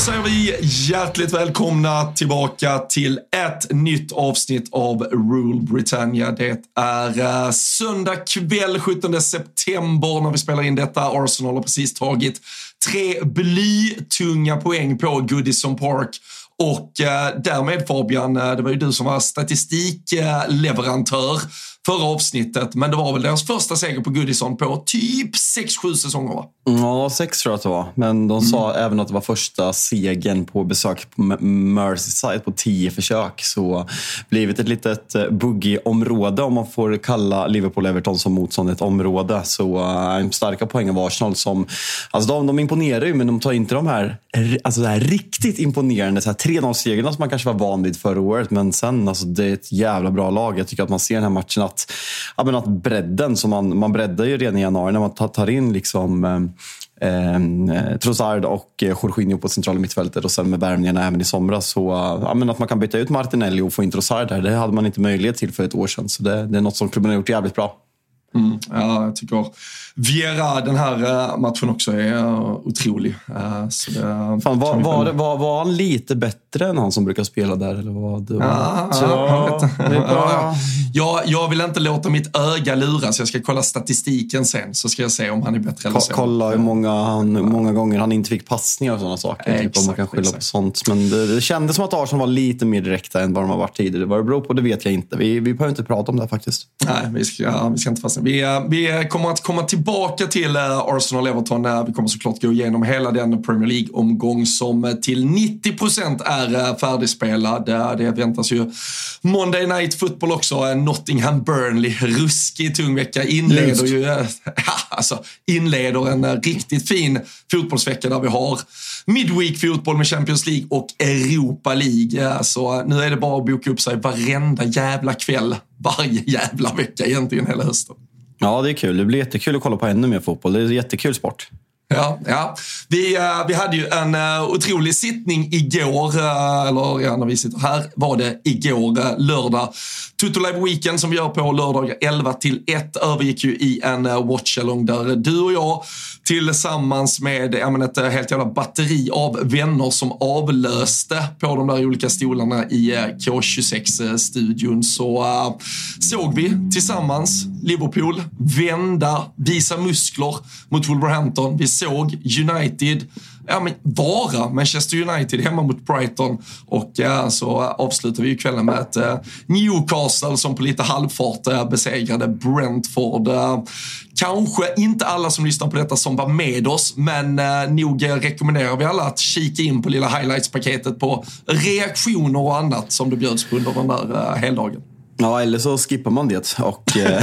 Säger vi hjärtligt välkomna tillbaka till ett nytt avsnitt av Rule Britannia. Det är eh, söndag kväll 17 september när vi spelar in detta. Arsenal har precis tagit tre blytunga poäng på Goodison Park och eh, därmed Fabian, eh, det var ju du som var statistikleverantör förra avsnittet, men det var väl deras första seger på Goodison på typ 6-7 säsonger va? Ja, sex tror jag att det var. Men de sa mm. även att det var första segern på besök på Merseyside på tio försök. Så blivit ett litet eh, boogie-område om man får kalla Liverpool-Everton som motstånd ett område. Så äh, starka poäng av Arsenal som, alltså de, de imponerar ju men de tar inte de här, alltså det här riktigt imponerande 3-0-segrarna som man kanske var van vid förra året. Men sen, alltså det är ett jävla bra lag. Jag tycker att man ser den här matchen att, ja, men att bredden, som man, man breddar ju redan i januari när man tar in liksom eh, eh, Trossard och Jorginho på centrala mittfältet och sen med värvningarna även i somras. Så, ja, men att man kan byta ut Martinelli och få in Trossard där, det hade man inte möjlighet till för ett år sedan. Så det, det är något som klubben har gjort jävligt bra. Mm, ja, jag tycker Viera den här uh, matchen också är otrolig. Så det, Fan, var, var, var, var, han lite bättre än han som brukar spela där? Eller vad? Ja, ja, ja, ja, jag vill inte låta mitt öga luras. Jag ska kolla statistiken sen så ska jag se om han är bättre eller sämre. Kolla hur många, han, många gånger han inte fick passningar och sådana saker. Exakt, typ, om man kan skylla exakt. på sånt. Men det, det kändes som att Arsenal var lite mer direkta än vad de har varit tidigare. Vad det beror på det vet jag inte. Vi, vi behöver inte prata om det faktiskt. Nej, vi ska, vi ska inte fastna. Vi, vi kommer att komma tillbaka till eh, Arsenal-Everton. Vi kommer såklart gå igenom hela den Premier League-omgång som eh, till 90 procent är eh, färdigspelad. Det väntas ju Monday Night Football också. Nottingham Burnley, ruskigt tung vecka. Inleder ju, alltså, inleder en riktigt fin fotbollsvecka där vi har Midweek-fotboll med Champions League och Europa League. Så nu är det bara att boka upp sig varenda jävla kväll, varje jävla vecka egentligen hela hösten. Ja, det är kul. Det blir jättekul att kolla på ännu mer fotboll. Det är en jättekul sport. Ja, ja. Vi, uh, vi hade ju en uh, otrolig sittning igår, uh, eller ja, när vi sitter här var det igår, lördag. Tutto Live Weekend som vi gör på lördagar 11 till 1 övergick ju i en watchalong där du och jag tillsammans med ja, men ett helt jävla batteri av vänner som avlöste på de där olika stolarna i K26-studion så såg vi tillsammans Liverpool vända, visa muskler mot Wolverhampton. Vi såg United ja, men vara Manchester United hemma mot Brighton och ja, så avslutar vi ju kvällen med ett eh, Newcastle som på lite halvfart eh, besegrade Brentford. Eh, kanske inte alla som lyssnar på detta som var med oss, men eh, nog eh, rekommenderar vi alla att kika in på lilla highlights-paketet på reaktioner och annat som det bjöds på under den där eh, heldagen. Ja, eller så skippar man det. Och, eh,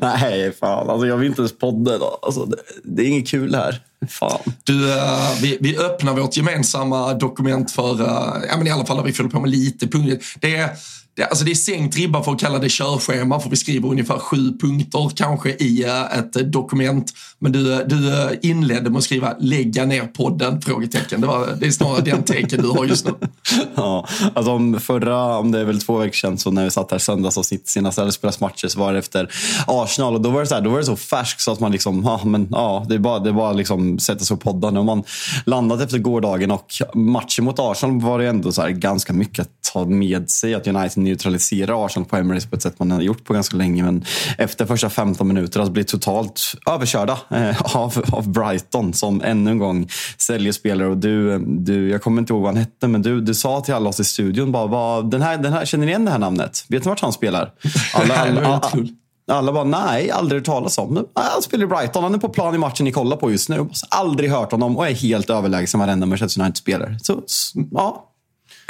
nej, fan. Alltså, jag vill inte ens podda idag. Alltså, det, det, är inget kul här. Fan. Du, uh, vi, vi öppnar vårt gemensamma dokument för, uh, ja men i alla fall när vi fyller på med lite punkter. Det är det, alltså det är sänkt ribba för att kalla det körschema, för vi skriver ungefär sju punkter kanske i eh, ett dokument. Men du, eh, du eh, inledde med att skriva lägga ner podden? Frågetecken. Det, var, det är snarare den taken du har just nu. ja, alltså om förra, om det är väl två veckor sedan, så när vi satt här söndagsavsnitt senast eller spelas matcher så var det efter Arsenal och då var det så, här, då var det så färskt så att man liksom, ja men ja, det är bara, det är bara liksom sätta sig och podda. Nu har man landat efter gårdagen och matchen mot Arsenal var det ändå så här, ganska mycket att ta med sig. Att United neutraliserar Arsenal på Emirates på ett sätt man har gjort på ganska länge. Men efter första 15 minuter att bli totalt överkörda eh, av, av Brighton som ännu en gång säljer spelare. Och du, du, jag kommer inte ihåg vad han hette, men du, du sa till alla oss i studion bara, vad, den här, den här, känner ni igen det här namnet? Vet ni vart han spelar? Alla, alla, alla, alla bara, nej, aldrig hört talas om. Han spelar i Brighton, han är på plan i matchen ni kollar på just nu. Aldrig hört honom och är helt överlägsen varenda Manchester United-spelare. Så, ja,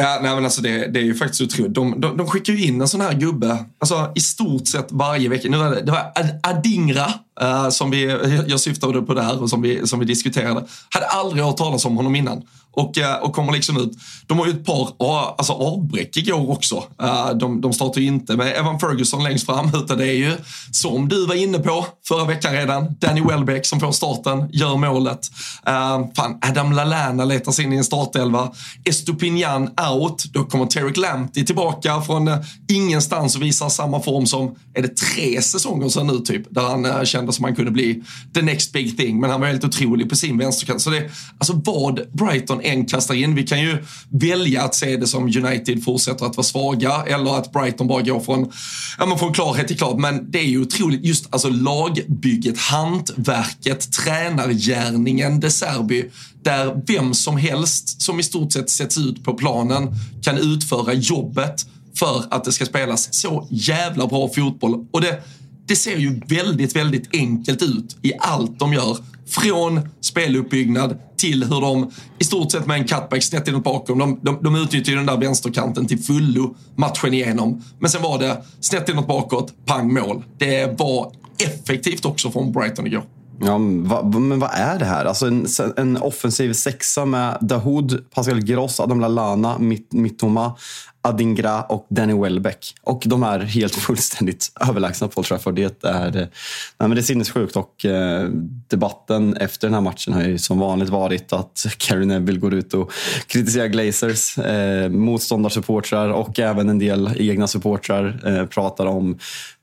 Ja, nej, men alltså det, det är ju faktiskt otroligt. De, de, de skickar ju in en sån här gubbe alltså, i stort sett varje vecka. Nu var det, det var Adingra uh, som vi, jag syftade på där och som vi, som vi diskuterade. Hade aldrig hört talas om honom innan och, eh, och kommer liksom ut. De har ju ett par alltså avbräck igår också. Eh, de, de startar ju inte med Evan Ferguson längst fram utan det är ju som du var inne på förra veckan redan. Danny Welbeck som får starten, gör målet. Eh, fan, Adam Lallana letar sig in i en startelva. Estupinian out. Då kommer Tarek Lamptey tillbaka från ingenstans och visar samma form som, är det tre säsonger sedan nu typ, där han kände som han kunde bli the next big thing. Men han var helt otrolig på sin vänsterkant. Så det, alltså vad Brighton än kastar in. Vi kan ju välja att se det som United fortsätter att vara svaga eller att Brighton bara går från, ja, men från klarhet till klart. Men det är ju otroligt, just alltså lagbygget, hantverket, tränargärningen, De Serbi, där vem som helst som i stort sett sätts ut på planen kan utföra jobbet för att det ska spelas så jävla bra fotboll. Och det, det ser ju väldigt, väldigt enkelt ut i allt de gör. Från speluppbyggnad till hur de i stort sett med en cutback snett inåt bakom. De, de, de utnyttjade ju den där vänsterkanten till fullo matchen igenom. Men sen var det snett inåt bakåt, pang mål. Det var effektivt också från Brighton igår. Ja, men vad är det här? Alltså en, en offensiv sexa med Dahoud, Pascal Gross, Adam Lallana, Mittoma, Adingra och Danny Welbeck. Och de är helt fullständigt överlägsna Paul Trafford. Det är, eh, nej men det är sinnessjukt och eh, debatten efter den här matchen har ju som vanligt varit att Gary Neville går ut och kritiserar Glazers. Eh, motståndarsupportrar och även en del egna supportrar eh, pratar om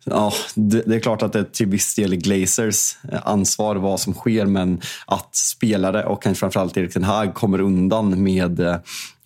Ja, det, det, är klart att det till viss del är Glazers eh, ansvar vad som sker men att spelare och kanske framförallt Erik Ten Hag kommer undan med eh,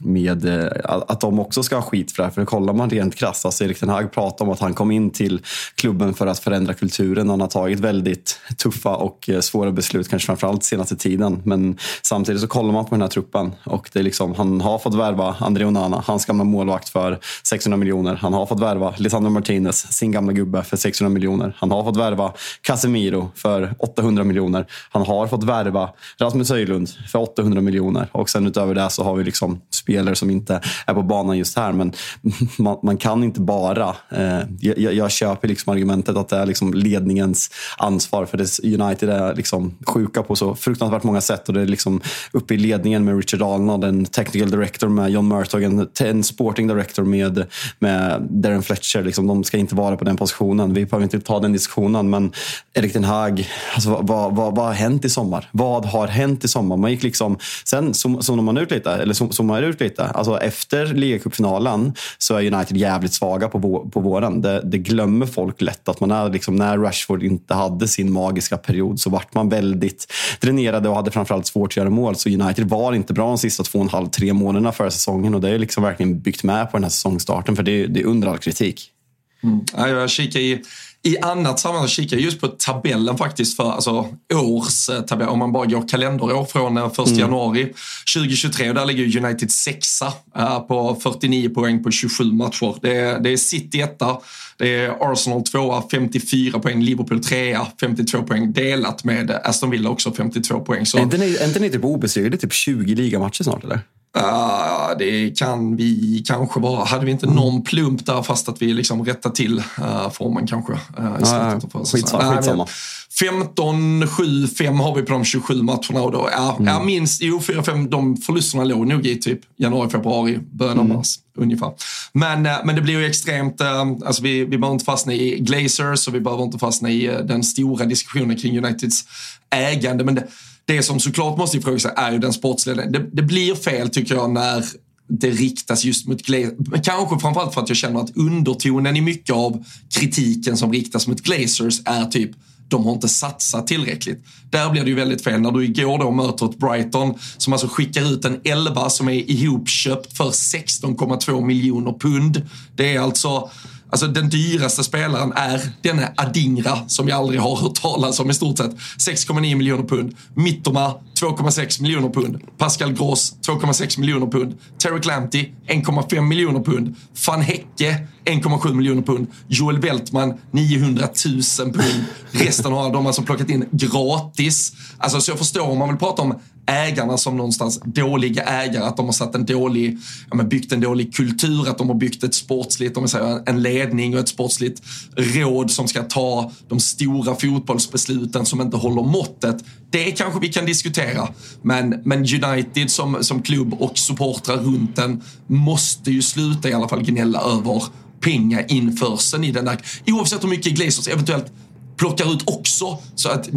med eh, att de också ska ha skit för det här. För kollar man rent krasst, alltså Erik Ten Hag pratar om att han kom in till klubben för att förändra kulturen. Han har tagit väldigt tuffa och svåra beslut, kanske framförallt senaste tiden. Men samtidigt så kollar man på den här truppen och det är liksom, han har fått värva André Onana, hans gamla målvakt, för 600 miljoner. Han har fått värva Lisandro Martinez, sin gamla gubbe, för 600 miljoner. Han har fått värva Casemiro för 800 miljoner. Han har fått värva Rasmus Höjlund för 800 miljoner. Och sen utöver det så har vi liksom spelare som inte är på banan just här. Men man, man kan inte bara... Eh, jag, jag, köper liksom argumentet att det är liksom ledningens ansvar. För det, United är liksom sjuka på så fruktansvärt många sätt. Och det är liksom uppe i ledningen med Richard Arnold, en technical director med John Murtog, en, en sporting director med, med Darren Fletcher. Liksom, de ska inte vara på den positionen. Vi behöver inte ta den diskussionen. Men Erik Den Haag, alltså, vad, vad, vad, har hänt i sommar? Vad har hänt i sommar? Man gick liksom, sen zoomar man ut lite, eller zoomar ut lite. Alltså efter ligacupfinalen så är United jävligt svaga på, vå på våren. Det, det, glömmer folk lätt. att man är liksom, När Rashford inte hade sin magiska period så vart man väldigt dränerade och hade framförallt svårt att göra mål. Så United var inte bra de sista två och en halv, tre månaderna förra säsongen. Och det är liksom verkligen byggt med på den här säsongstarten. För det, det är under all kritik. Mm. jag kikar i i annat sammanhang kikar jag just på tabellen faktiskt för alltså, års eh, tabell. Om man bara går kalenderår från 1 eh, mm. januari 2023. Där ligger United sexa uh, på 49 poäng på 27 matcher. Det är, det är City etta, det är Arsenal tvåa, 54 poäng, Liverpool trea, 52 poäng. Delat med Aston Villa också, 52 poäng. Så... Är inte ni, är inte ni typ obesegrade typ 20 ligamatcher snart eller? Uh, det kan vi kanske vara. Hade vi inte mm. någon plump där fast att vi liksom rättar till uh, formen kanske. Uh, i slutet skitsamma. skitsamma. 15, 7, 5 har vi på de 27 matcherna och då, ja, mm. ja minst, jo 4, 5, de förlusterna låg nog i typ januari, februari, början av mm. mars ungefär. Men, men det blir ju extremt, alltså vi, vi behöver inte fastna i Glazers och vi behöver inte fastna i den stora diskussionen kring Uniteds ägande. Men det, det som såklart måste ifrågasättas är ju den sportsliga det, det blir fel tycker jag när det riktas just mot Glazers. Kanske framförallt för att jag känner att undertonen i mycket av kritiken som riktas mot Glazers är typ de har inte satsat tillräckligt. Där blir det ju väldigt fel när du igår då möter ett Brighton som alltså skickar ut en 11 som är ihopköpt för 16,2 miljoner pund. Det är alltså Alltså den dyraste spelaren är denne Adingra som jag aldrig har hört talas om i stort sett. 6,9 miljoner pund. Mittoma 2,6 miljoner pund. Pascal Gross 2,6 miljoner pund. Terry Lamptey 1,5 miljoner pund. Van Hecke 1,7 miljoner pund. Joel Weltman 900 000 pund. Resten har de alltså plockat in gratis. Alltså så jag förstår om man vill prata om ägarna som någonstans dåliga ägare, att de har satt en dålig, ja, men byggt en dålig kultur, att de har byggt ett sportsligt, om säger, en ledning och ett sportsligt råd som ska ta de stora fotbollsbesluten som inte håller måttet. Det kanske vi kan diskutera, men, men United som, som klubb och supportrar runt den måste ju sluta i alla fall gnälla över pengainförseln i den där. Oavsett hur mycket Glazers eventuellt plockar ut också. Så att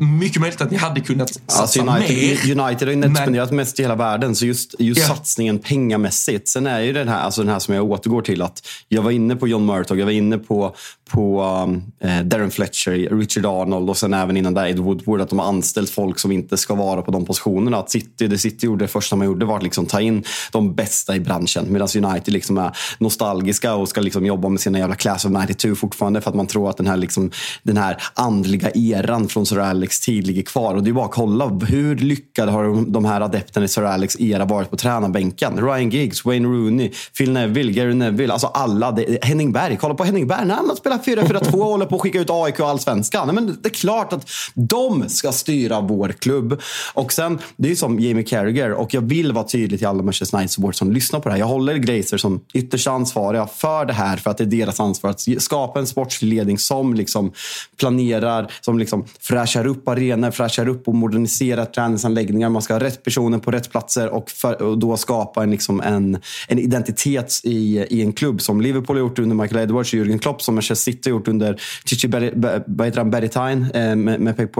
mycket möjligt att ni hade kunnat satsa alltså United, mer. United har ju netspenderat mest i hela världen, så just, just yeah. satsningen pengamässigt. Sen är ju den här, alltså den här som jag återgår till, att jag var inne på John Murtog, jag var inne på, på um, eh, Darren Fletcher, Richard Arnold och sen även innan där Ed Woodward, att de har anställt folk som inte ska vara på de positionerna. Att City, det City gjorde, det första man gjorde var att liksom ta in de bästa i branschen. Medan United liksom är nostalgiska och ska liksom jobba med sina jävla class of 92 fortfarande för att man tror att den här, liksom, den här andliga eran från Sir Alex Alex tid ligger kvar. Och det är bara att kolla. Hur lyckade har de här adepterna i Sir Alex era varit på tränarbänken? Ryan Giggs, Wayne Rooney, Phil Neville, Gary Neville. Alltså alla. Det, Henning Berg. Kolla på Henning Berg. När han spelar 4-4-2 och håller på att skicka ut AIK och allsvenskan. Men det är klart att de ska styra vår klubb. Och sen, det är som Jamie Carragher. Och jag vill vara tydlig till alla Manchester United-supportrar som lyssnar på det här. Jag håller Glazer som ytterst ansvariga för det här. För att det är deras ansvar att skapa en sportslig ledning som liksom planerar, som liksom fräschar upp upp arenor, fräschar upp och moderniserar träningsanläggningar. Man ska ha rätt personer på rätt platser och, för, och då skapa en, liksom en, en identitet i, i en klubb som Liverpool har gjort under Michael Edwards och Jürgen Klopp, som Manchester City har gjort under Chichi Bergtain eh, med, med Pep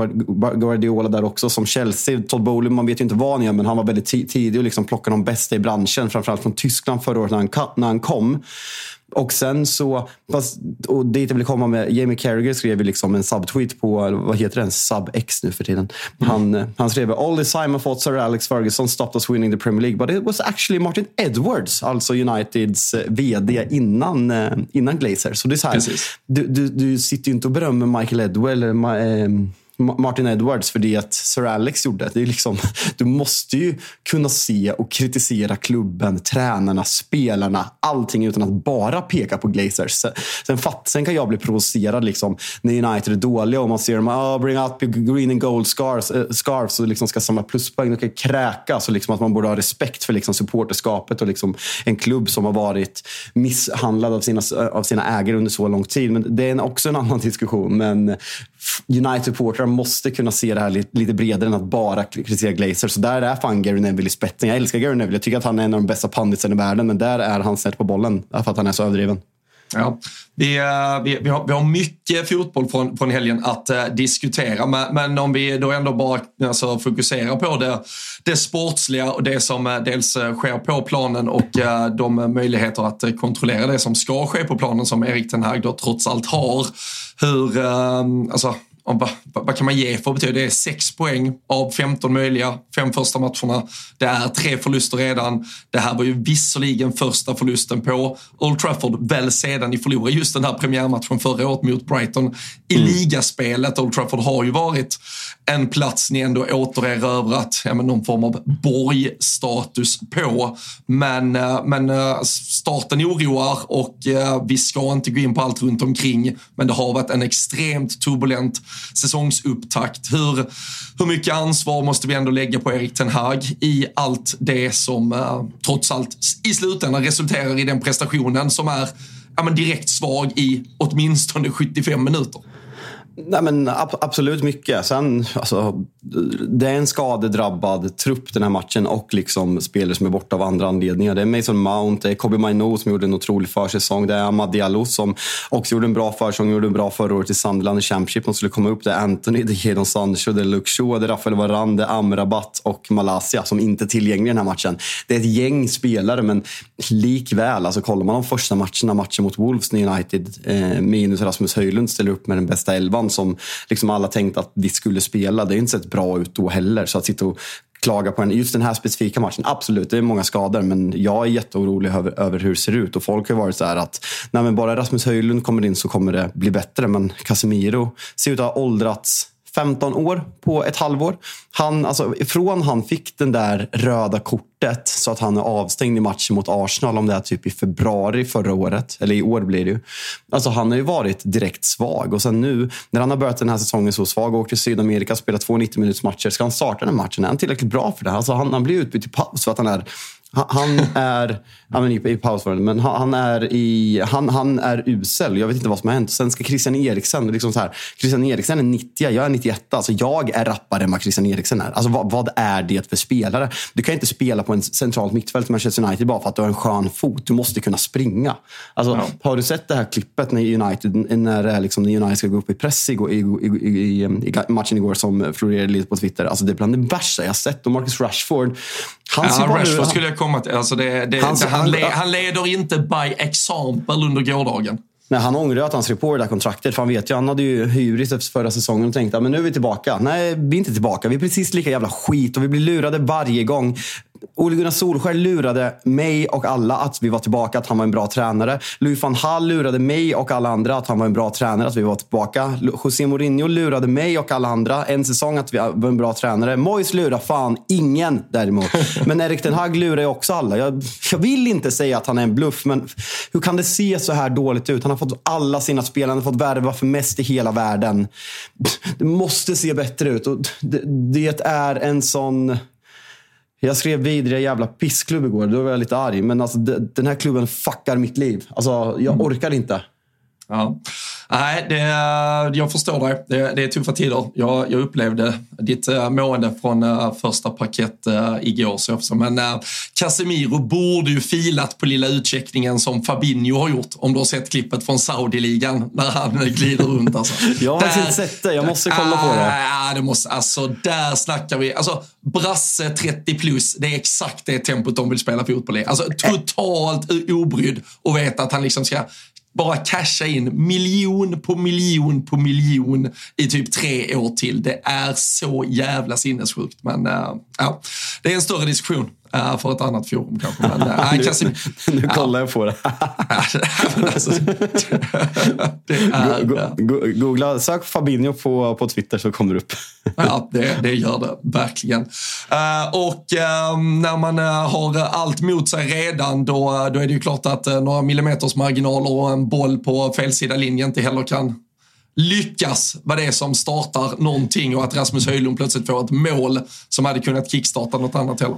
Guardiola där också. Som Chelsea, Todd Bowley, man vet ju inte vad han gör, men han var väldigt tidig och liksom plockade de bästa i branschen. Framförallt från Tyskland förra året när han, när han kom. Och sen så, fast, och dit jag vill komma med, Jamie Carragher skrev liksom en subtweet på, vad heter den, sub-X nu för tiden. Han, mm. han skrev “All the Simon thought Sir Alex Ferguson stopped us winning the Premier League, but it was actually Martin Edwards, alltså Uniteds eh, VD innan, eh, innan Glazer”. Så det är så här, du, du, du sitter ju inte och berömmer Michael Edwards eller eh, Martin Edwards för det att Sir Alex gjorde. Det är liksom, du måste ju kunna se och kritisera klubben, tränarna, spelarna, allting utan att bara peka på Glazers. Sen, sen kan jag bli provocerad liksom, när United är dåliga och man ser dem oh, bring up green and gold scarves, äh, eh, scarves och liksom ska samla pluspoäng. och kan kräkas och liksom att man borde ha respekt för liksom supporterskapet och liksom en klubb som har varit misshandlad av sina, av sina ägare under så lång tid. Men det är också en annan diskussion. Men United-supportrar måste kunna se det här lite, lite bredare än att bara kritisera Glazer. Så där är fan Gary Neville i spetsen. Jag älskar Gary Neville. Jag tycker att han är en av de bästa panditsen i världen. Men där är han snett på bollen. Därför att han är så överdriven. Ja, vi, eh, vi, vi, har, vi har mycket fotboll från, från helgen att eh, diskutera, men, men, om vi då ändå bara alltså, fokuserar på det, det sportsliga och det som eh, dels eh, sker på planen och eh, de möjligheter att eh, kontrollera det som ska ske på planen som Erik Ten Hag då trots allt har. Hur, alltså, vad, vad, kan man ge för betyg? Det är sex poäng av 15 möjliga, fem första matcherna. Det är tre förluster redan. Det här var ju visserligen första förlusten på Old Trafford, väl sedan ni förlorade just den här premiärmatchen förra året mot Brighton. I mm. ligaspelet, Old Trafford har ju varit en plats ni ändå återerövrat ja, men någon form av borgstatus på. Men, eh, men eh, starten oroar och eh, vi ska inte gå in på allt runt omkring. Men det har varit en extremt turbulent säsongsupptakt. Hur, hur mycket ansvar måste vi ändå lägga på Erik Ten Hag i allt det som trots allt i slutändan resulterar i den prestationen som är ja, men direkt svag i åtminstone 75 minuter? Nej, men ab absolut mycket. Sen, alltså, det är en skadedrabbad trupp den här matchen och liksom spelare som är borta av andra anledningar. Det är Mason Mount, det är Kobe Maino som gjorde en otrolig försäsong. Det är Amad Diallo som också gjorde en bra försäsong, gjorde en bra förra året i Sunderland i Championship. De skulle komma upp. Det är Anthony, det är Jadon Sancho, det är Luke Shaw, det är Rafael Varane, det är Amrabat och Malaysia som inte är tillgängliga i den här matchen. Det är ett gäng spelare, men likväl, alltså kollar man de första matcherna, matchen mot Wolves när United eh, minus Rasmus Höjlund ställer upp med den bästa elvan som liksom alla tänkte att vi skulle spela. Det har inte sett bra ut då heller. Så att sitta och klaga på den, just den här specifika matchen. Absolut, det är många skador, men jag är jätteorolig över, över hur det ser ut. Och folk har varit så här att nej, men bara Rasmus Höjlund kommer in så kommer det bli bättre. Men Casemiro ser ut att ha åldrats 15 år på ett halvår. Han, alltså, från han fick den där röda kortet så att han är avstängd i matchen mot Arsenal, om det är typ i februari förra året, eller i år blir det ju. Alltså han har ju varit direkt svag och sen nu när han har börjat den här säsongen så svag och åkt till Sydamerika, spelat två 90 minuters matcher. Ska han starta den matchen? Är han tillräckligt bra för det? Alltså han, han blir utbytt i paus för att han är han är, ja, men i, i pausvarande, men han, han, är i, han, han är usel. Jag vet inte vad som har hänt. Sen ska Christian Eriksen, liksom så här, Christian Eriksen är 90, jag är 91. Alltså jag är rappare än vad Christian Eriksen är. Alltså vad, vad, är det för spelare? Du kan inte spela på en centralt mittfält i Manchester United bara för att du har en skön fot. Du måste kunna springa. Alltså, ja. Har du sett det här klippet när United, när, liksom, när United ska gå upp i press i, i, i, i matchen igår som florerade lite på Twitter. Alltså det är bland det värsta jag sett. Och Marcus Rashford, han ja, Rashford skulle jag komma till. Alltså det, det, han, han, han leder inte by example under gårdagen. Nej, han ångrar att han skrev på det där kontraktet. För han vet ju, han hade ju hybris efter förra säsongen och tänkte att nu är vi tillbaka. Nej, vi är inte tillbaka. Vi är precis lika jävla skit och vi blir lurade varje gång. Ole Gunnar Solskjaer lurade mig och alla att vi var tillbaka, att han var en bra tränare. Louis van Hall lurade mig och alla andra att han var en bra tränare, att vi var tillbaka. José Mourinho lurade mig och alla andra en säsong att vi var en bra tränare. Moyes lurar fan ingen däremot. Men Erik Ten Hag lurar ju också alla. Jag, jag, vill inte säga att han är en bluff, men hur kan det se så här dåligt ut? Han har fått alla sina spelare, han har fått värva för mest i hela världen. Det måste se bättre ut. Och det, det är en sån jag skrev vidriga jävla pissklubb igår. Då var jag lite arg. Men alltså, den här klubben fuckar mitt liv. Alltså, jag mm. orkar inte. Ja. Nej, det, jag förstår dig. Det, det är tuffa tider. Jag, jag upplevde ditt äh, mående från äh, första parkett äh, igår. Så jag Men Casemiro borde ju filat på lilla utcheckningen som Fabinho har gjort. Om du har sett klippet från Saudi-ligan när han glider runt. Alltså. jag har inte sett det. Jag måste kolla på det. Ja, det måste, alltså, där snackar vi. Alltså, Brasse 30 plus, det är exakt det tempot de vill spela fotboll i. Alltså totalt obrydd och vet att han liksom ska bara casha in miljon på miljon på miljon i typ tre år till. Det är så jävla sinnessjukt. Men uh, ja, det är en större diskussion uh, för ett annat forum kanske. Men, uh, nu, Kasim, nu kollar jag på det. alltså, det är, go, go, googla, sök Fabinho på, på Twitter så kommer det upp. ja, det, det gör det verkligen. Uh, och um, när man har allt mot sig redan då, då är det ju klart att några millimeters marginaler och en boll på fel sida linjen inte heller kan lyckas vara det som startar någonting och att Rasmus Höjlund plötsligt får ett mål som hade kunnat kickstarta något annat heller.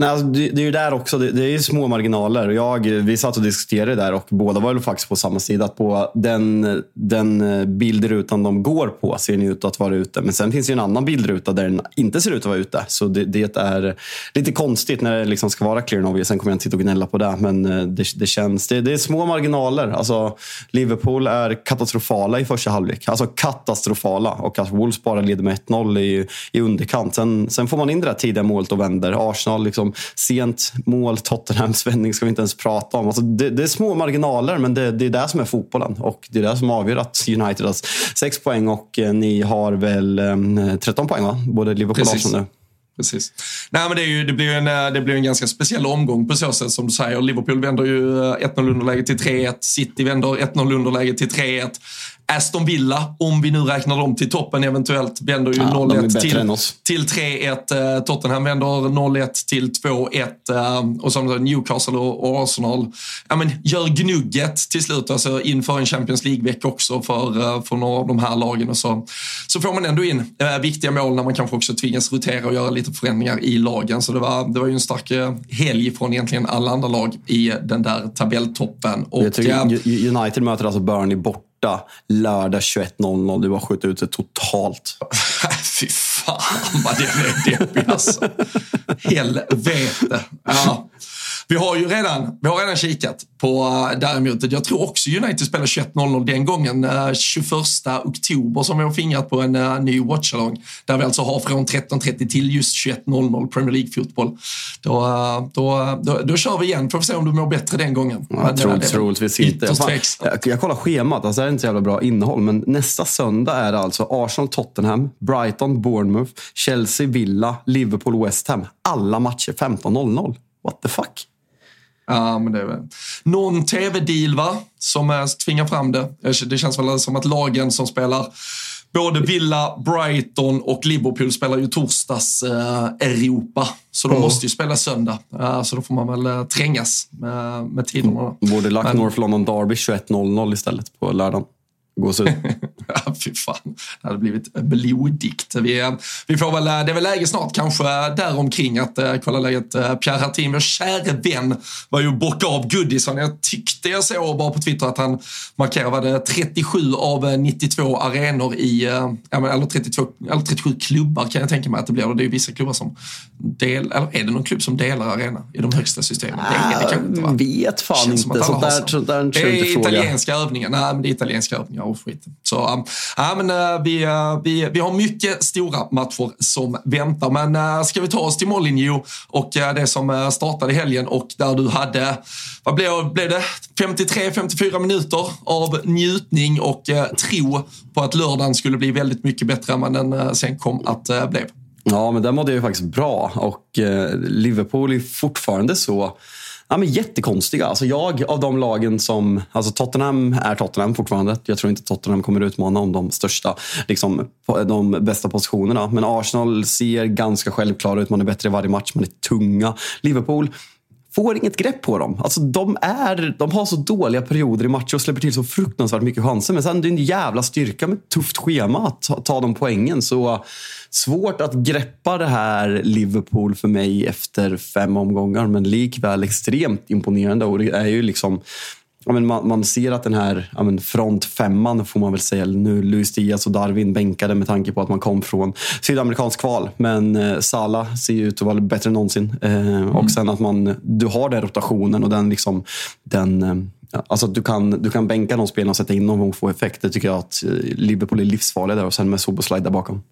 Nej, alltså, det, det, är ju där också. Det, det, är ju små marginaler. Jag, vi satt och diskuterade där och båda var väl faktiskt på samma sida. Att på den, den eh, bildrutan de går på ser den ut att vara ute. Men sen finns det ju en annan bildruta där den inte ser ut att vara ute. Så det, det är lite konstigt när det liksom ska vara clear and Sen kommer jag inte sitta och gnälla på det. Men eh, det, det känns... Det, det är små marginaler. Alltså, Liverpool är katastrofala i första halvlek. Alltså katastrofala. Och att Wolves bara leder med 1-0 i, i underkant. Sen, sen får man in det där tidiga målet och vänder. Arsenal liksom sent mål, Tottenhams vändning ska vi inte ens prata om. Alltså det, det, är små marginaler, men det, det, är det som är fotbollen. Och det är det som avgör att United har sex poäng och eh, ni har väl eh, 13 poäng, va? Både Liverpool och Arsenal nu. Precis. Nej, men det, är ju, det, blir en, eh, det blir en ganska speciell omgång på så sätt som du säger. Liverpool vänder ju 1-0 eh, underläge till 3-1. City vänder 1-0 underläge till 3-1. Aston Villa, om vi nu räknar dem till toppen eventuellt, vänder ju ja, 0-1 till, till 3-1. Eh, Tottenham vänder 0-1 till 2-1. Eh, och som Newcastle och Arsenal ja, men gör gnugget till slut, alltså inför en Champions League-vecka också för, för några av de här lagen. Och så, så får man ändå in viktiga mål när man kanske också tvingas rotera och göra lite förändringar i lagen. Så det var, det var ju en stark helg från egentligen alla andra lag i den där tabelltoppen. Och, United möter alltså Burnley bort borta lördag 21.00. Du bara skjutit ut det totalt. Fy fan vad det är deppigt. alltså. Helvete. Ja. Vi har ju redan, vi har redan kikat på uh, däremot. Jag tror också United spelar 21.00 den gången, uh, 21 oktober som vi har fingrat på en uh, ny watchalong. Där vi alltså har från 13.30 till just 21.00 Premier League-fotboll. Då, då, då, då, kör vi igen, får se om du mår bättre den gången. Ja, troligtvis, troligtvis inte. Jag, jag, jag kollar schemat, alltså det är inte så jävla bra innehåll, men nästa söndag är det alltså Arsenal-Tottenham, Brighton-Bournemouth, Chelsea-Villa, Liverpool-West Ham. Alla matcher 15.00. What the fuck? Ja, men det är väl någon tv-deal va, som tvingar fram det. Det känns väl som att lagen som spelar både Villa, Brighton och Liverpool spelar ju torsdags eh, Europa. Så de mm. måste ju spela söndag. Uh, så då får man väl uh, trängas med, med tiderna. Borde lagt. North London Derby 21.00 istället på lördagen gåshud. ja, fy fan. Det hade blivit blodigt. Vi, vi får väl, det är väl läge snart kanske däromkring att uh, kolla läget. Uh, Pierre Hatim, vår käre vän, var ju bocka av Goodison. Jag tyckte jag såg bara på Twitter att han markerade 37 av 92 arenor i, eller, 32, eller 37 klubbar kan jag tänka mig att det blir. Och det är ju vissa klubbar som del, eller är det någon klubb som delar arena i de högsta systemen? Det är det kanske inte va? Vet fan inte. Sånt där, sånt där det är italienska övningar. Nej, men det är italienska övningar och skit. Så um, ja, men, eh, vi, eh, vi, vi har mycket stora matcher som väntar. Men eh, ska vi ta oss till Molineux och det som startade i helgen och där du hade, vad blev, blev det, 53-54 minuter av njutning och tro på att lördagen skulle bli väldigt mycket bättre än vad den sen kom att uh, bli. Ja, men där mådde jag ju faktiskt bra och Liverpool är fortfarande så Ja, men jättekonstiga. Alltså jag, av de lagen som... Alltså Tottenham är Tottenham fortfarande. Jag tror inte Tottenham kommer utmana om de största, liksom, de bästa positionerna. Men Arsenal ser ganska självklara ut. Man är bättre i varje match. Man är tunga. Liverpool får inget grepp på dem. Alltså, de, är, de har så dåliga perioder i matcher och släpper till så fruktansvärt mycket chanser. Men sen är det en jävla styrka med ett tufft schema att ta, ta de poängen. Så svårt att greppa det här Liverpool för mig efter fem omgångar. Men likväl extremt imponerande. Och det är ju liksom Ja, men man, man, ser att den här ja, men frontfemman, får man väl säga, nu Luis Diaz och Darwin bänkade med tanke på att man kom från sydamerikansk kval. Men eh, Salah ser ju ut att vara bättre än någonsin. Eh, mm. Och sen att man, du har den rotationen och den, liksom, den eh, Alltså du kan, du kan bänka de spelarna och sätta in dem och få effekt. Det tycker jag att eh, Liverpool är livsfarliga där och sen med Soboslaj där bakom.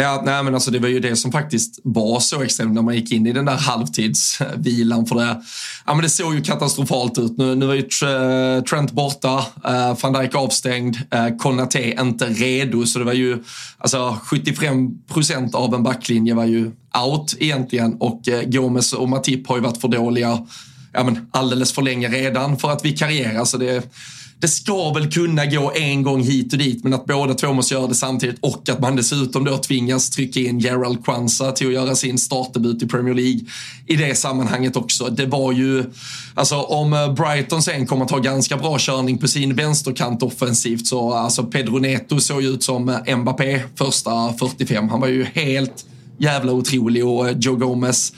Ja, nej, men alltså det var ju det som faktiskt var så extremt när man gick in i den där halvtidsvilan. För det, ja, men det såg ju katastrofalt ut. Nu, nu var ju eh, Trent borta, uh, van Dijk avstängd, eh, uh, Konate inte redo. Så det var ju alltså 75 procent av en backlinje var ju out egentligen. Och uh, Gomes och Matip har ju varit för dåliga ja, men alldeles för länge redan för att vikariera. Så det, det ska väl kunna gå en gång hit och dit, men att båda två måste göra det samtidigt och att man dessutom då tvingas trycka in Gerald Kwanza till att göra sin startdebut i Premier League i det sammanhanget också. Det var ju, alltså om eh, Brighton sen kommer att ha ganska bra körning på sin vänsterkant offensivt så alltså Pedro Neto såg ju ut som eh, Mbappé första 45. Han var ju helt jävla otrolig och eh, Joe Gomez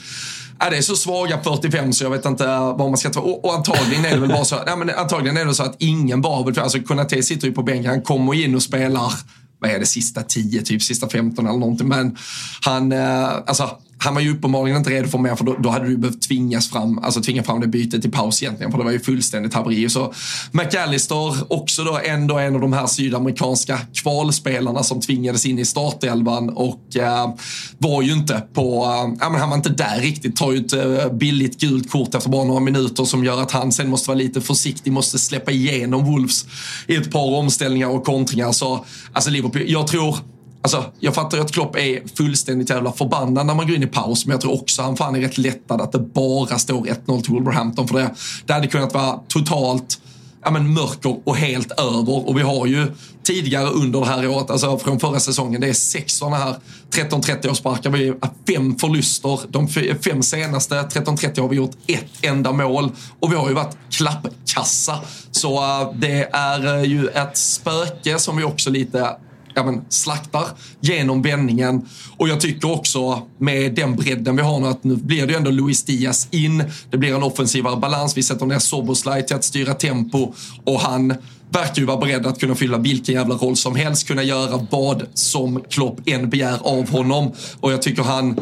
Ja, det är så svaga 45 så jag vet inte vad man ska ta. Och, och antagligen är det väl bara så, ja, men antagligen är det så att ingen bara vill, alltså Konate sitter ju på bänken, han kommer in och spelar vad är det, sista 10, typ sista 15 eller någonting. Men han, eh, alltså han var ju uppenbarligen inte redo för mer för då, då, hade du behövt tvingas fram, alltså tvinga fram det bytet i paus egentligen för det var ju fullständigt haveri. Så McAllister, också då ändå en av de här sydamerikanska kvalspelarna som tvingades in i startelvan och eh, var ju inte på, eh, ja men han var inte där riktigt, tar ju ett eh, billigt gult kort efter bara några minuter som gör att han sen måste vara lite försiktig, måste släppa igenom Wolves i ett par omställningar och kontringar. Så alltså Liverpool, jag tror Alltså, jag fattar att Klopp är fullständigt jävla förbannad när man går in i paus, men jag tror också han fan är rätt lättad att det bara står 1-0 till Wolverhampton. För det, det hade kunnat vara totalt ja, men mörker och helt över. Och vi har ju tidigare under det här året, alltså från förra säsongen, det är sex sådana här 13-30 årsparkar. Vi har fem förluster. De fem senaste 13-30 har vi gjort ett enda mål och vi har ju varit klappkassa. Så uh, det är uh, ju ett spöke som vi också lite ja, men, slaktar genom vändningen. Och jag tycker också med den bredden vi har nu att nu blir det ju ändå Luis Diaz in. Det blir en offensivare balans. Vi sätter ner Soboslaj till att styra tempo och han verkar ju vara beredd att kunna fylla vilken jävla roll som helst, kunna göra vad som Klopp än begär av honom. Och jag tycker han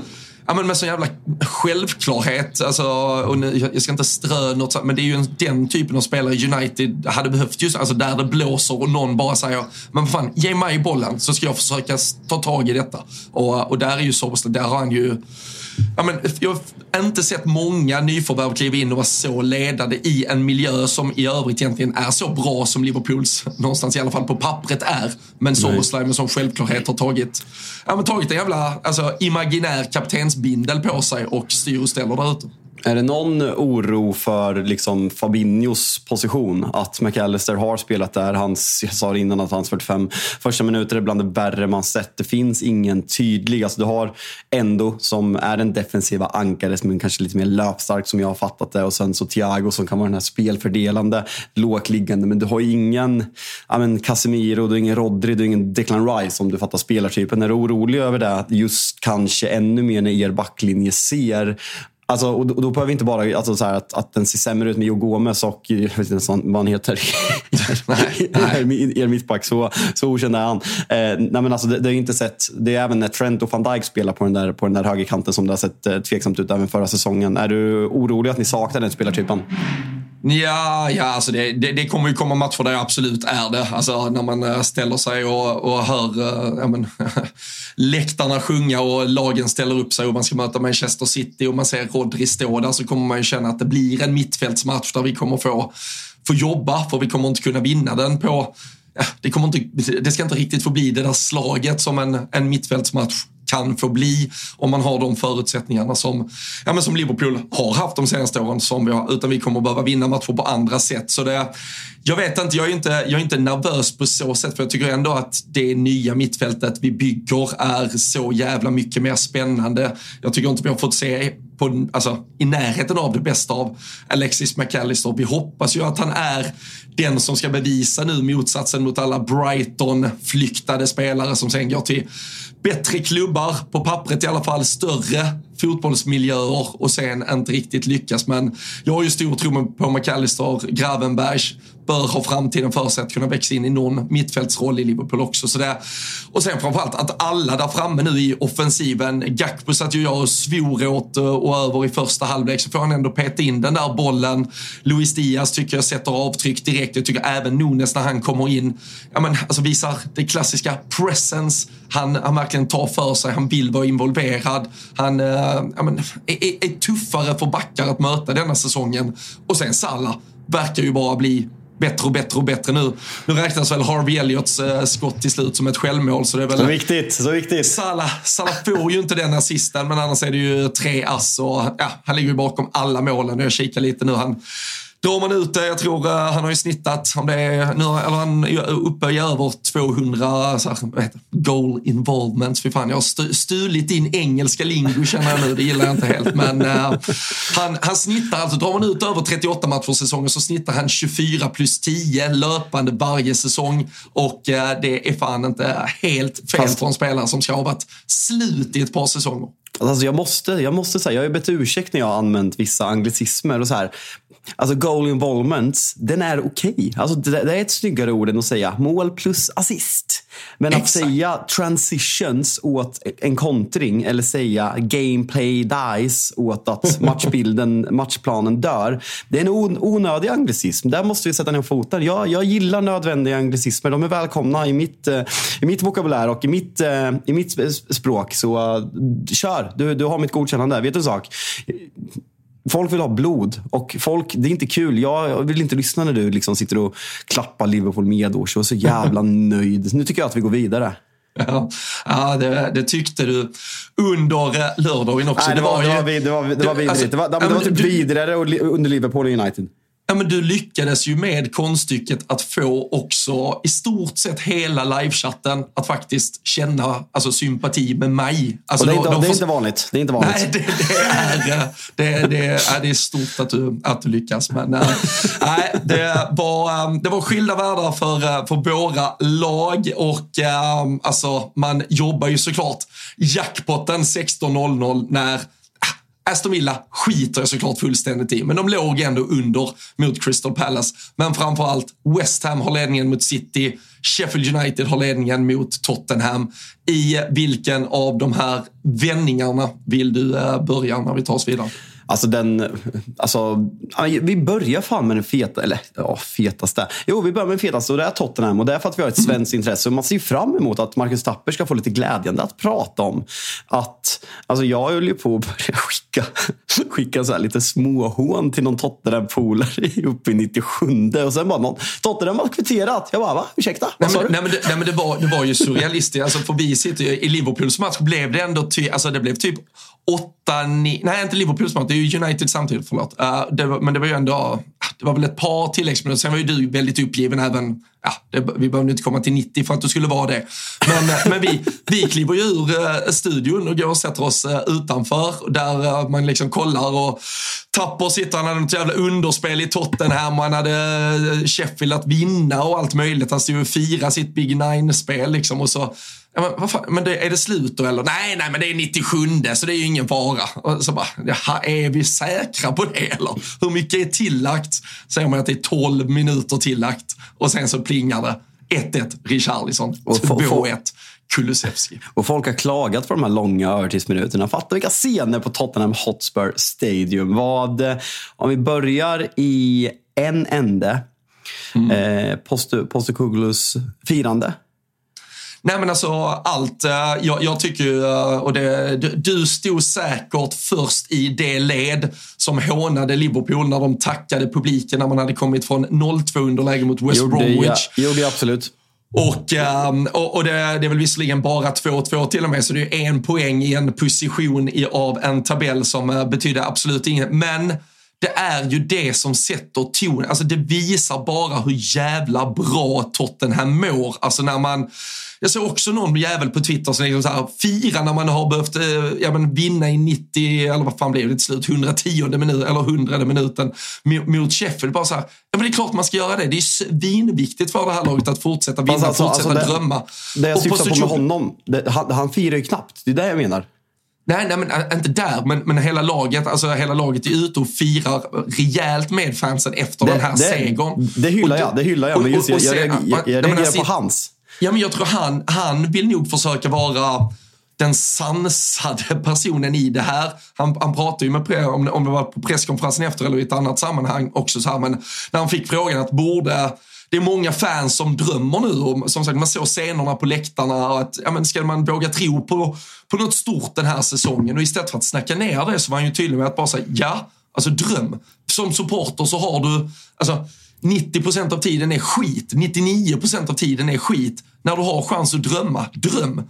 ja, men med sån jävla självklarhet. Alltså, och nu, jag ska inte strö något, men det är ju en, den typen av spelare United hade behövt just alltså där det blåser och någon bara säger men fan, ge mig bollen så ska jag försöka ta tag i detta. Och, och där är ju Soboslaj, där har han ju ja, men, jag har inte sett många nyförvärv kliva in och vara så ledande i en miljö som i övrigt egentligen är så bra som Liverpools, någonstans i alla fall på pappret är. Men Soboslaj med som självklarhet har tagit, ja, men tagit en jävla alltså, imaginär kaptensbindel på sig och styr och ställer där ute. Är det någon oro för liksom Fabinhos position? Att McAllister har spelat där. Hans, jag sa innan att hans 45 första minuter är bland det värre man sett. Det finns ingen tydlig... Alltså du har Endo som är den defensiva ankaret men kanske lite mer löpstark som jag har fattat det. Och sen så Thiago som kan vara den här spelfördelande, lågt Men du har ingen ja, men Casemiro, du har ingen Rodri, du har ingen Declan Rice om du fattar spelartypen. Är du orolig över det? Just kanske ännu mer när er backlinje ser Alltså, och då, då behöver vi inte bara alltså, så att, att den ser sämre ut med Joe Gomez och jag vet inte vad han heter. er mittback, så, så okänd är han. Eh, nej, men alltså, det, det, är inte sett, det är även när Trent och van Dijk spelar på den där, på den där högerkanten som det har sett eh, tveksamt ut även förra säsongen. Är du orolig att ni saknar den spelartypen? Ja, ja alltså det, det, det, kommer ju komma matcher där jag absolut är det. Alltså när man eh, ställer sig och, och hör eh, ja, men, läktarna sjunga och lagen ställer upp sig och man ska möta Manchester City och man ser Rodri stå där så kommer man ju känna att det blir en mittfältsmatch där vi kommer få, få jobba för vi kommer inte kunna vinna den på det, kommer inte, det ska inte riktigt få bli det där slaget som en, en mittfältsmatch kan få bli om man har de förutsättningarna som, ja, men som Liverpool har haft de senaste åren. Som vi har, utan vi kommer behöva vinna matcher på andra sätt. Så det, jag vet inte, jag är inte, jag är inte nervös på så sätt. För jag tycker ändå att det nya mittfältet vi bygger är så jävla mycket mer spännande. Jag tycker inte vi har fått se på, alltså, i närheten av det bästa av Alexis McAllister. Vi hoppas ju att han är den som ska bevisa nu motsatsen mot alla Brighton-flyktade spelare som sen går till bättre klubbar, på pappret i alla fall, större fotbollsmiljöer och sen inte riktigt lyckas. Men jag har ju stor tro på McAllister, Gravenberg, bör ha framtiden för sig att kunna växa in i någon mittfältsroll i Liverpool också. Så det, och sen framförallt att alla där framme nu i offensiven, Gakpo satt ju jag och svor åt eh, och över i första halvlek, så får han ändå peta in den där bollen. Luis Diaz tycker jag sätter avtryck direkt. Jag tycker även Nunes när han kommer in, ja men alltså visar det klassiska presence. Han, han verkligen tar för sig, han vill vara involverad. Han eh, ja, men, är, är tuffare för backar att möta denna säsongen. Och sen Salah verkar ju bara bli bättre och bättre och bättre nu. Nu räknas väl Harvey Elliots eh, skott till slut som ett självmål. Så, det är väl så viktigt, så viktigt. Salah, Salah får ju inte den assisten, men annars är det ju tre ass och ja, han ligger ju bakom alla målen. Jag kikar lite nu. Han, Drar man ut det, jag tror uh, han har ju snittat, om det är, nu, eller han är uppe i över 200 så här, goal involvements. Fy fan, jag har stulit din engelska lingo känner jag nu, det gillar jag inte helt. Men uh, han, han snittar, alltså drar man ut över 38 matcher säsongen så snittar han 24 plus 10 löpande varje säsong. Och uh, det är fan inte helt fel Fast... för en spelare som ska ha varit slut i ett par säsonger. Alltså jag måste, jag måste säga, jag har bett ursäkt när jag har använt vissa anglicismer och så här. Alltså goal involvement, den är okej. Okay. Alltså det, det, är ett snyggare ord än att säga mål plus assist. Men Exakt. att säga transitions åt en kontring eller säga gameplay dies åt att matchbilden, matchplanen dör. Det är en on, onödig anglicism. Där måste vi sätta ner foten. Jag, jag gillar nödvändiga anglicismer. De är välkomna i mitt, eh, i mitt vokabulär och i mitt, eh, i mitt språk. Så uh, kör, du, du har mitt godkännande. Vet du en sak? Folk vill ha blod och folk, det är inte kul. Jag vill inte lyssna när du liksom sitter och klappar Liverpool medårs och är så jävla nöjd. Nu tycker jag att vi går vidare. Ja, ja det, det, tyckte du under lördagen också. Nej, det, var, det, var, det, var, det var vidrigt. Alltså, det var, det var typ vidrigare under Liverpool och United. Ja, men du lyckades ju med konststycket att få också i stort sett hela livechatten att faktiskt känna alltså, sympati med mig. Alltså, det, är inte, de, de det är får... inte vanligt. Det är inte vanligt. Nej, det, det, är, det, det, är, det är stort att du, att du lyckas. Men äh, nej, det, var, det var skilda världar för, för våra lag och alltså, man jobbar ju såklart jackpotten 16.00 när Aston Villa skiter jag såklart fullständigt i, men de låg ändå under mot Crystal Palace. Men framförallt West Ham har ledningen mot City, Sheffield United har ledningen mot Tottenham. I vilken av de här vändningarna vill du eh, börja när vi tar oss vidare? Alltså den, alltså, vi börjar fan med den feta, eller ja, fetaste. Jo, vi börjar med den fetaste och det är Tottenham. Och det är för att vi har ett svenskt intresse. Och man ser fram emot att Marcus Tapper ska få lite glädjande att prata om. Att, alltså jag höll ju på att börja skicka, skicka så lite småhån till någon Tottenham-polare uppe i 97. Och sen bara någon, Tottenham har kvitterat. Jag bara, va? Ursäkta? Nej men, nej, men, det, nej, men det, var, det var ju surrealistiskt. Alltså, för vi sitter ju, I Liverpools match blev det ändå ty, alltså, det blev typ åtta, nio, nej inte Liverpools match, ju United samtidigt, förlåt. Uh, det var, men det var ju ändå, ah, det var väl ett par tilläggsminuter. Sen var ju du väldigt uppgiven även, ja, det, vi behövde inte komma till 90 för att du skulle vara det. Men, eh, men vi, vi kliver ju ur uh, studion och går och sätter oss uh, utanför där uh, man liksom kollar och Tapper sitter, han hade något jävla underspel i Tottenham, han hade Sheffield att vinna och allt möjligt. Han stod och firade sitt Big Nine-spel liksom och så Ja, men, fan, men det, är det slut då eller? Nej, nej, men det är 97 så det är ju ingen fara. Och så bara, jaha, är vi säkra på det eller? Hur mycket är tillagt? Säger man att det är 12 minuter tillagt och sen så plingar det 1-1 Richarlison, 2-1 Kulusevski. Och folk har klagat på de här långa övertidsminuterna. Fatta vilka scener på Tottenham Hotspur Stadium. Vad, om vi börjar i en ände, mm. eh, Postecoglous firande. Nej men alltså allt, eh, jag, jag tycker ju, eh, och det, du stod säkert först i det led som hånade Liverpool när de tackade publiken när man hade kommit från 0-2 underläge mot West gjorde, Bromwich. Ja, gjorde absolut. Och, ehm, och, och det, det, är väl visserligen bara 2-2 till och med, så det är en poäng i en position i, av en tabell som uh, betyder absolut inget. Men det är ju det som sätter tonen. Alltså det visar bara hur jävla bra Tottenham mår. Alltså när man jag såg också någon jävel på Twitter som liksom så här, firar när man har behövt eh, ja, men vinna i 90, eller vad fan blev det till slut, 110 minut, eller 100 minuten mot Sheffield. Bara så här, ja men det är klart man ska göra det. Det är svinviktigt för det här laget att fortsätta vinna, alltså, fortsätta alltså, drömma. Det jag syftar på med honom, det, han, han firar ju knappt. Det är det jag menar. Nej, nej men, äh, inte där, men, men hela laget alltså hela laget är ute och firar rejält med fansen efter det, den här det, segern. Det hyllar jag, det hyllar jag. Men just, och, och, och, jag, jag, jag, jag reagerar på hans. Ja, men jag tror han, han vill nog försöka vara den sansade personen i det här. Han, han pratade ju med, om, om det var på presskonferensen efter eller i ett annat sammanhang också, så här, men när han fick frågan att borde det är många fans som drömmer nu och som sagt man såg scenerna på läktarna och att ja, men ska man våga tro på, på något stort den här säsongen och istället för att snacka ner det så var han ju tydlig med att bara säga ja, alltså dröm. Som supporter så har du, alltså 90% av tiden är skit, 99% av tiden är skit. När du har chans att drömma, dröm.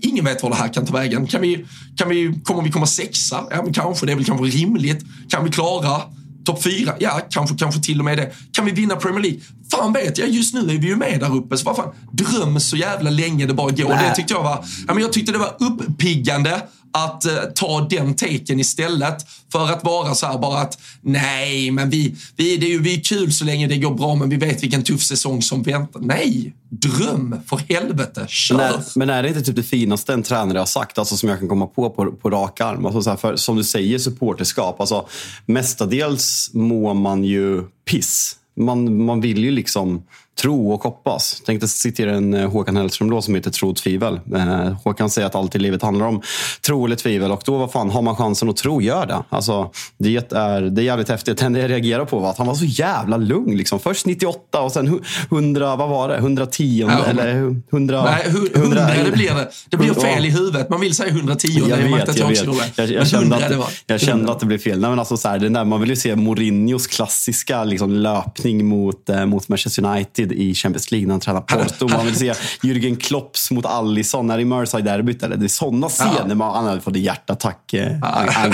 Ingen vet var det här kan ta vägen. Kan vi, kan vi, kommer vi komma sexa? Ja, men kanske. Det är väl kanske rimligt. Kan vi klara topp fyra? Ja, kanske, kanske till och med det. Kan vi vinna Premier League? Fan vet jag, just nu är vi ju med där uppe. Så vad fan, dröm så jävla länge det bara går. Det tyckte jag var, ja, men jag tyckte det var uppiggande att eh, ta den taken istället för att vara så här bara att nej, men vi, vi, det är ju vi är kul så länge det går bra, men vi vet vilken tuff säsong som väntar. Nej, dröm för helvete, kör! Men är, men är det inte typ det finaste en tränare har sagt, alltså som jag kan komma på på, på rak arm? Alltså så här, för, som du säger, supporterskap. Alltså, mestadels mår man ju piss. Man, man vill ju liksom tro och hoppas. Jag tänkte citera en eh, Håkan Hellström då som heter Tro och tvivel. Eh, Håkan säger att allt i livet handlar om tro eller tvivel. Och då, vad fan, har man chansen att tro, gör det. Alltså, det, är, det är jävligt häftigt. Det jag reagerar på var att han var så jävla lugn. Liksom. Först 98 och sen 100, vad var det? 110 ja, eller 100... Nej, 100, 100 det blir det. Det blir fel i huvudet. Man vill säga 110. Jag vet, jag vet. Jag, jag, kände, att, det jag kände att det blev fel. Nej, men alltså, så här, den där, man vill ju se Mourinhos klassiska liksom, löpning mot, eh, mot Manchester United United i Champions League när han tränar Porto. Man vill se Jürgen Klopps mot Alisson när i Merseyside-derbyt. Det är sådana scener man han hade fått en hjärtattack. Eh,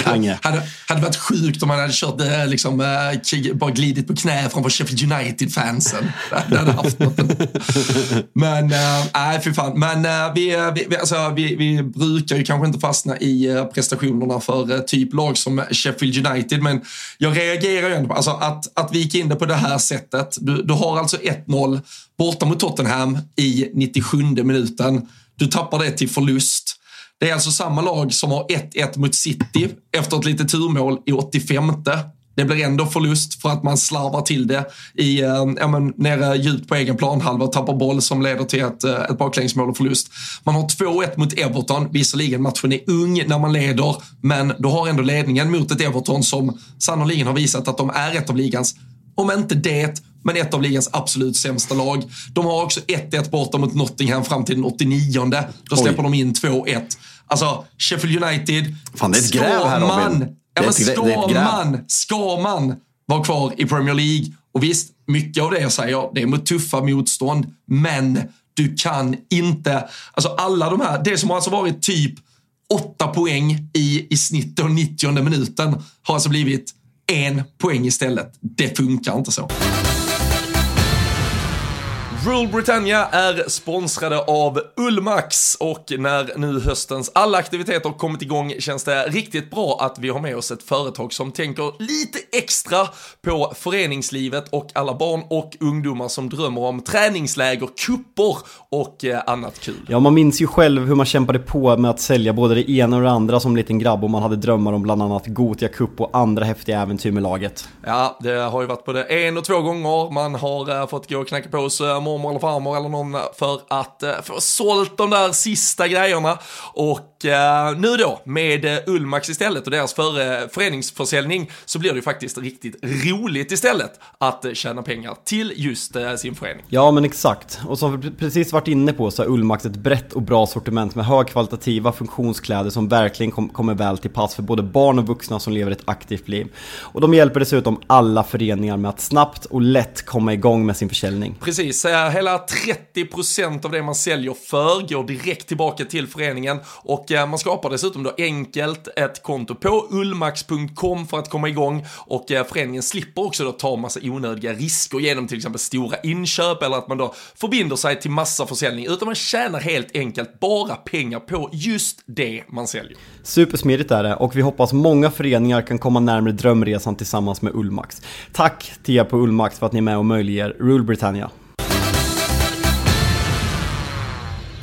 Ange. hade, hade varit sjukt om han hade kört eh, liksom, eh, bara glidit på knä framför Sheffield United-fansen. Det hade haft något. Men, nej äh, fy fan. Men äh, vi, vi, alltså, vi, vi brukar ju kanske inte fastna i prestationerna för typ lag som Sheffield United. Men jag reagerar ju ändå på alltså, att, att vi gick in det på det här sättet. Du, du har alltså 1-0 borta mot Tottenham i 97 minuten. Du tappar det till förlust. Det är alltså samma lag som har 1-1 mot City efter ett litet turmål i 85. Det blir ändå förlust för att man slarvar till det i, eh, ja men, nere djupt på egen planhalva och tappar boll som leder till ett, eh, ett baklängesmål och förlust. Man har 2-1 mot Everton. Visserligen matchen är ung när man leder, men du har ändå ledningen mot ett Everton som sannoliken har visat att de är ett av ligans, om inte det, men ett av ligans absolut sämsta lag. De har också 1-1 borta mot Nottingham fram till den 89. Då släpper Oj. de in 2-1. Alltså, Sheffield United. Fan, det är ett gräv här Robin. Ja, men ska, man, ska man vara kvar i Premier League? Och visst, mycket av det jag säger, det är mot tuffa motstånd. Men du kan inte, alltså alla de här, det som har alltså varit typ åtta poäng i, i snitt och 90 minuten har alltså blivit en poäng istället. Det funkar inte så. Rule Britannia är sponsrade av Ullmax och när nu höstens alla aktiviteter kommit igång känns det riktigt bra att vi har med oss ett företag som tänker lite extra på föreningslivet och alla barn och ungdomar som drömmer om träningsläger, kupper och eh, annat kul. Ja, man minns ju själv hur man kämpade på med att sälja både det ena och det andra som liten grabb och man hade drömmar om bland annat Gotia Cup och andra häftiga äventyr med laget. Ja, det har ju varit både en och två gånger man har uh, fått gå och knacka på sig mormor eller farmor eller någon för att uh, få sålt de där sista grejerna. Och uh, nu då med uh, Ullmax istället och deras för, föreningsförsäljning så blir det ju faktiskt riktigt roligt istället att tjäna pengar till just sin förening. Ja men exakt, och som vi precis varit inne på så är Ullmax ett brett och bra sortiment med högkvalitativa funktionskläder som verkligen kom, kommer väl till pass för både barn och vuxna som lever ett aktivt liv. Och de hjälper dessutom alla föreningar med att snabbt och lätt komma igång med sin försäljning. Precis, hela 30% av det man säljer för går direkt tillbaka till föreningen och eh, man skapar dessutom då enkelt ett konto på ullmax.com för att komma igång och eh, föreningen slipper också då ta massa onödiga risker genom till exempel stora inköp eller att man då förbinder sig till massa försäljning utan man tjänar helt enkelt bara pengar på just det man säljer. Supersmidigt är det och vi hoppas många föreningar kan komma närmare drömresan tillsammans med Ullmax. Tack till er på Ullmax för att ni är med och möjliggör Rule Britannia.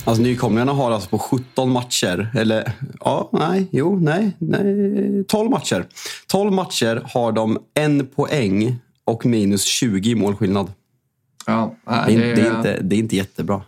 Alltså nykomlingarna har alltså på 17 matcher, eller ja, nej, jo, nej, nej, 12 matcher. 12 matcher har de en poäng och minus 20 i målskillnad. Ja, nej, det, är, det, är inte, det är inte jättebra.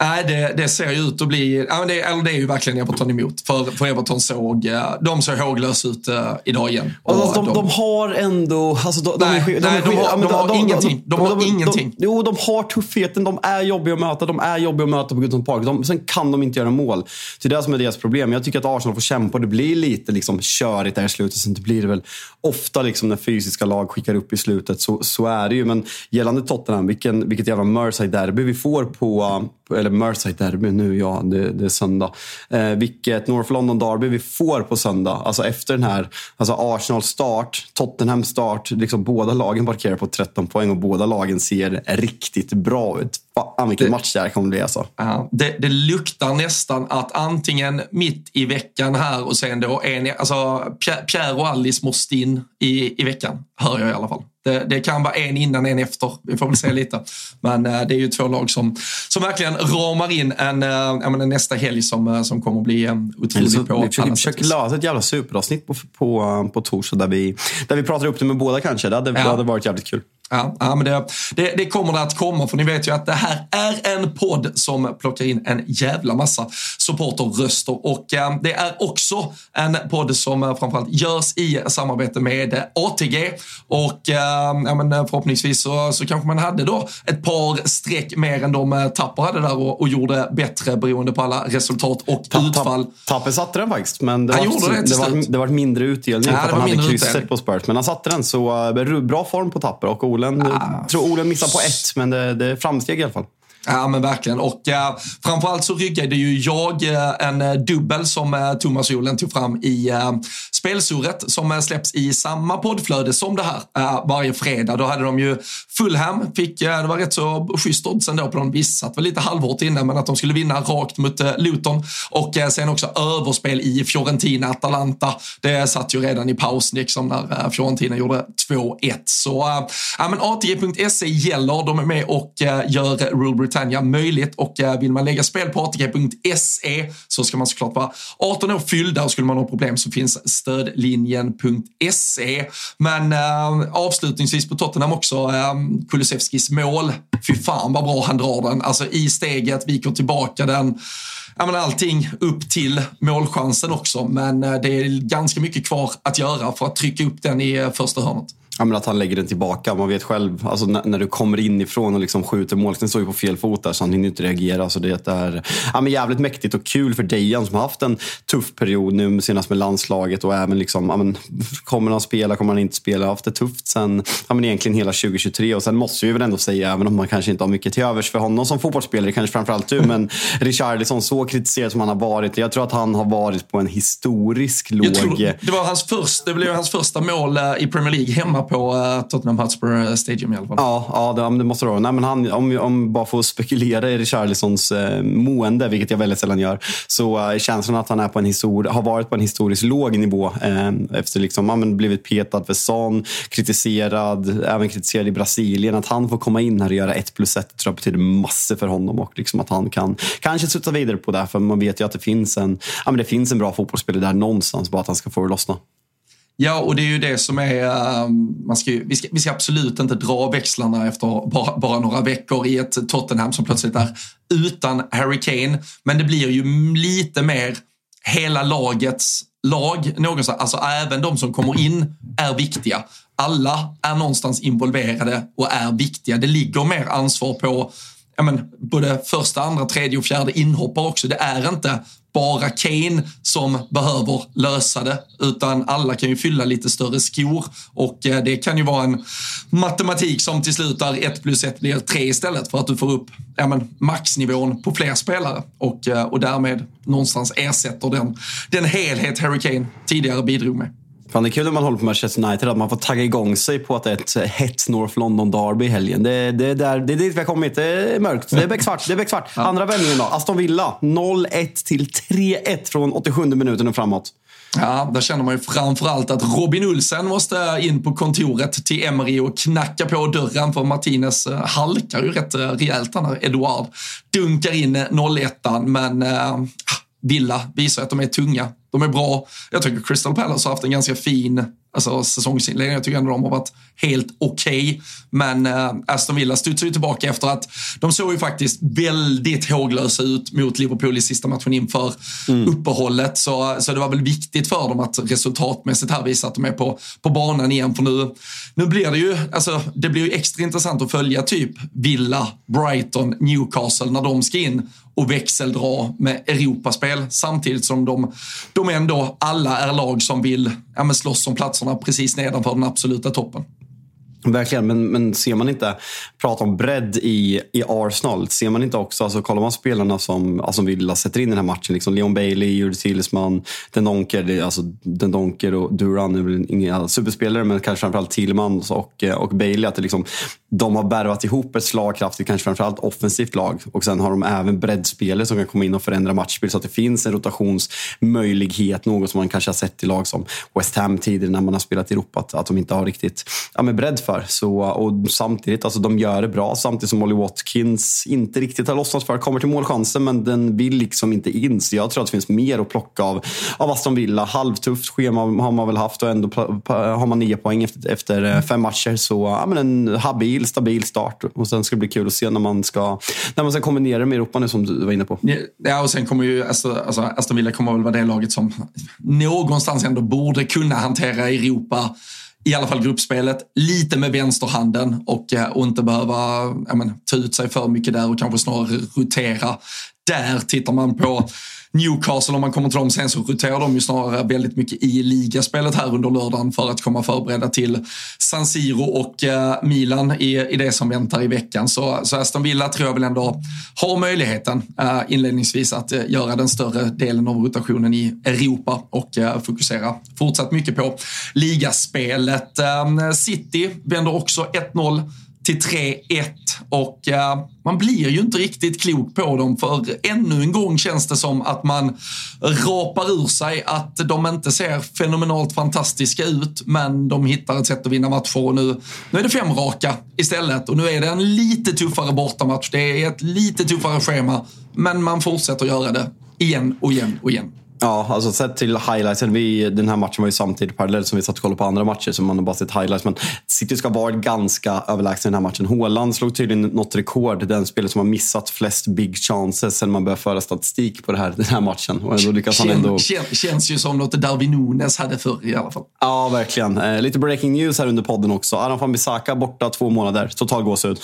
Nej, det, det, ser ju ut att bli... Ja, det, eller det är ju verkligen Everton emot. För, för Everton såg, eh, de såg håglösa ut uh, idag igen. Alltså, de, de, de, har ändå... Alltså, de, nej, de, nej, de, har, de, har ingenting. De, har ingenting. jo, de har tuffheten. De är jobbiga att möta. De är jobbiga att möta på Goodson Park. De, sen kan de inte göra mål. Det är det som är deras problem. Jag tycker att Arsenal får kämpa. Det blir lite liksom, körigt där i slutet. Sen blir det väl ofta liksom, när fysiska lag skickar upp i slutet. Så, så är det ju. Men gällande Tottenham, vilken, vilket jävla Merseyside-derby vi får på eller Merseyside Derby nu, ja det, det är söndag. Eh, vilket North London Derby vi får på söndag. Alltså efter den här alltså Arsenal start, Tottenham start. Liksom båda lagen parkerar på 13 poäng och båda lagen ser riktigt bra ut. Fan vilken det, match det här kommer bli alltså. Ja, det, det, luktar nästan att antingen mitt i veckan här och sen då en, alltså Pierre och Alice måste in i, i veckan. Hör jag i alla fall. Det, det, kan vara en innan, en efter. Vi får väl se lite. Men äh, det är ju två lag som, som verkligen ramar in en, äh, menar, nästa helg som, äh, som kommer att bli äh, otroligt så, på Vi försöker, försöker lösa ett jävla superavsnitt på, på, på torsdag där vi, där vi pratar upp det med båda kanske. Det hade, ja. det hade varit jävligt kul. Ja, ja men det, det, det, kommer det att komma för ni vet ju att det här är en podd som plockar in en jävla massa supporterröster. Och eh, det är också en podd som eh, framförallt görs i samarbete med ATG och eh, ja, men förhoppningsvis så, så kanske man hade då ett par streck mer än de eh, Tapper hade där och, och gjorde bättre beroende på alla resultat och tapp, utfall. Tapp, tapper satte den faktiskt men det var, det, det, var, det var mindre utdelning ja, för att han hade krysset på Spurs. Men han satte den så uh, bra form på Tapper och Ole Olen. Ah. Tror Olen missar på ett, men det, det är framsteg i alla fall. Ja men verkligen. Och eh, framförallt så ryggade ju jag eh, en eh, dubbel som eh, Thomas Jolen tog fram i eh, spelsurret som eh, släpps i samma poddflöde som det här eh, varje fredag. Då hade de ju Fulham, fick, eh, det var rätt så schysst odds ändå på dem. Visst satt väl lite halvhårt inne men att de skulle vinna rakt mot eh, Luton. Och eh, sen också överspel i Fiorentina-Atalanta. Det satt ju redan i paus liksom när eh, Fiorentina gjorde 2-1. Så eh, ja, men ATG.se gäller. De är med och eh, gör Rule Britannia möjligt och eh, vill man lägga spel på ATG.se så ska man såklart vara 18 år fyllda och skulle man ha problem så finns stödlinjen.se. Men eh, avslutningsvis på Tottenham också, eh, Kulusevskis mål. Fy fan vad bra han drar den. Alltså i steget, viker tillbaka den ja, men allting upp till målchansen också. Men eh, det är ganska mycket kvar att göra för att trycka upp den i eh, första hörnet. Ja, men att han lägger den tillbaka. Man vet själv, alltså när, när du kommer inifrån och liksom skjuter mål, den står ju på fel fot där så han hinner inte reagera. Så det är ja, men jävligt mäktigt och kul för Dejan som har haft en tuff period nu senast med landslaget och även liksom, ja, men, kommer han spela, kommer han inte spela? Haft det tufft sen ja, men egentligen hela 2023 och sen måste vi väl ändå säga, även om man kanske inte har mycket till övers för honom som fotbollsspelare, kanske framförallt du, men Richarlison så kritiserad som han har varit. Jag tror att han har varit på en historisk låg... Det var hans första, det blev hans första mål eh, i Premier League hemma på eh, Tottenham Hotspur eh, Stadium i alla fall. Ja, ja det, det måste det vara. Nej, men han, om, om bara får spekulera i Richarlisons eh, mående, vilket jag väldigt sällan gör, så eh, känslan att han är på en histori- har varit på en historiskt låg nivå eh, efter liksom, ja, men blivit petad för Son, kritiserad, även kritiserad i Brasilien. Att han får komma in här och göra ett plus ett tror jag betyder massor för honom och liksom att han kan kanske studsa vidare på det. För man vet ju att det finns en, ja, men det finns en bra fotbollsspelare där någonstans, bara att han ska få det lossna. Ja, och det är ju det som är... Ehm, man ska ju, vi, ska, vi ska absolut inte dra växlarna efter bara, bara några veckor i ett Tottenham som plötsligt är utan Harry Kane. Men det blir ju lite mer hela lagets lag. Någonstans, alltså även de som kommer in är viktiga. Alla är någonstans involverade och är viktiga. Det ligger mer ansvar på men, både första, andra, tredje och fjärde inhoppare också. Det är inte bara Kane som behöver lösa det, utan alla kan ju fylla lite större skor och eh, det kan ju vara en matematik som till slut där 1 plus 1 blir 3 istället för att du får upp ja, men, maxnivån på fler spelare och, eh, och därmed någonstans ersätter den, den helhet Harry Kane tidigare bidrog med. Fan, det är kul när man håller på Manchester United att man får tagga igång sig på att det är ett eh, hett North London Derby i helgen. Det, det, det, är, det är dit vi har kommit. Det är mörkt. Det är becksvart. Det är becksvart. Ja. Andra vändningen då. Aston Villa 0-1 till 3-1 från 87 minuten och framåt. Ja, där känner man ju framförallt att Robin Olsen måste in på kontoret till Emery och knacka på dörren för Martinez eh, halkar ju rätt eh, rejält när Eduard dunkar in 0-1 men äh, Villa visar att de är tunga. De är bra. Jag tycker Crystal Palace har haft en ganska fin alltså, säsongsinledning. Jag tycker ändå de har varit helt okej. Okay. Men äh, Aston Villa studsar ju tillbaka efter att de såg ju faktiskt väldigt håglösa ut mot Liverpool i sista matchen inför mm. uppehållet. Så, så det var väl viktigt för dem att resultatmässigt här visa att de är på, på banan igen. För nu, nu blir det ju, alltså, det blir ju extra intressant att följa typ Villa, Brighton, Newcastle när de ska in och växeldra med Europaspel samtidigt som de, de ändå alla är lag som vill ja, men slåss om platserna precis nedanför den absoluta toppen. Verkligen, men, men ser man inte, prata om bredd i, i Arsenal, ser man inte också, alltså kollar man spelarna som alltså Villa sätter in i den här matchen, liksom Leon Bailey, Juri Tillesman, Den Donker, alltså Den Donker och Duran är väl inga superspelare, men kanske framförallt Tillmans och, och Bailey, att det liksom, de har värvat ihop ett slagkraftigt, kanske framförallt offensivt lag och sen har de även breddspelare som kan komma in och förändra matchspel så att det finns en rotationsmöjlighet, något som man kanske har sett i lag som West Ham tidigare när man har spelat i Europa, att, att de inte har riktigt ja, med bredd för för. Så, och samtidigt, alltså de gör det bra. Samtidigt som Molly Watkins inte riktigt har lossnat för. Kommer till målchansen men den vill liksom inte in. Så jag tror att det finns mer att plocka av, av Aston Villa. Halvtufft schema har man väl haft och ändå har man nio poäng efter, efter eh, fem matcher. Så ja, men en habil, stabil start. Och sen ska det bli kul att se när man ska, när man ska kombinera det med Europa nu som du var inne på. Ja, och sen kommer ju alltså, alltså Aston Villa kommer väl vara det laget som någonstans ändå borde kunna hantera Europa i alla fall gruppspelet, lite med vänsterhanden och, eh, och inte behöva men, ta ut sig för mycket där och kanske snarare rotera. Där tittar man på Newcastle, om man kommer till dem sen så roterar de ju snarare väldigt mycket i ligaspelet här under lördagen för att komma förberedda till San Siro och eh, Milan i, i det som väntar i veckan. Så, så Aston Villa tror jag väl ändå har möjligheten eh, inledningsvis att eh, göra den större delen av rotationen i Europa och eh, fokusera fortsatt mycket på ligaspelet. Eh, City vänder också 1-0 till 3-1 och uh, man blir ju inte riktigt klok på dem för ännu en gång känns det som att man rapar ur sig att de inte ser fenomenalt fantastiska ut men de hittar ett sätt att vinna matcher och nu, nu är det fem raka istället och nu är det en lite tuffare bortamatch. Det är ett lite tuffare schema men man fortsätter göra det igen och igen och igen. Ja, alltså sett till highlightsen. Vi, den här matchen var ju samtidigt parallellt som vi satt och kollade på andra matcher så man har bara sett highlights. Men City ska ha varit ganska överlägsna i den här matchen. Haaland slog tydligen något rekord. Den spelare som har missat flest big chances sen man började föra statistik på det här, den här matchen. Och ändå lyckas han ändå... Kän, känns ju som något Darwin Nunes hade förr i alla fall. Ja, verkligen. Eh, lite breaking news här under podden också. Aran van Bissaka borta två månader. Total gåshud.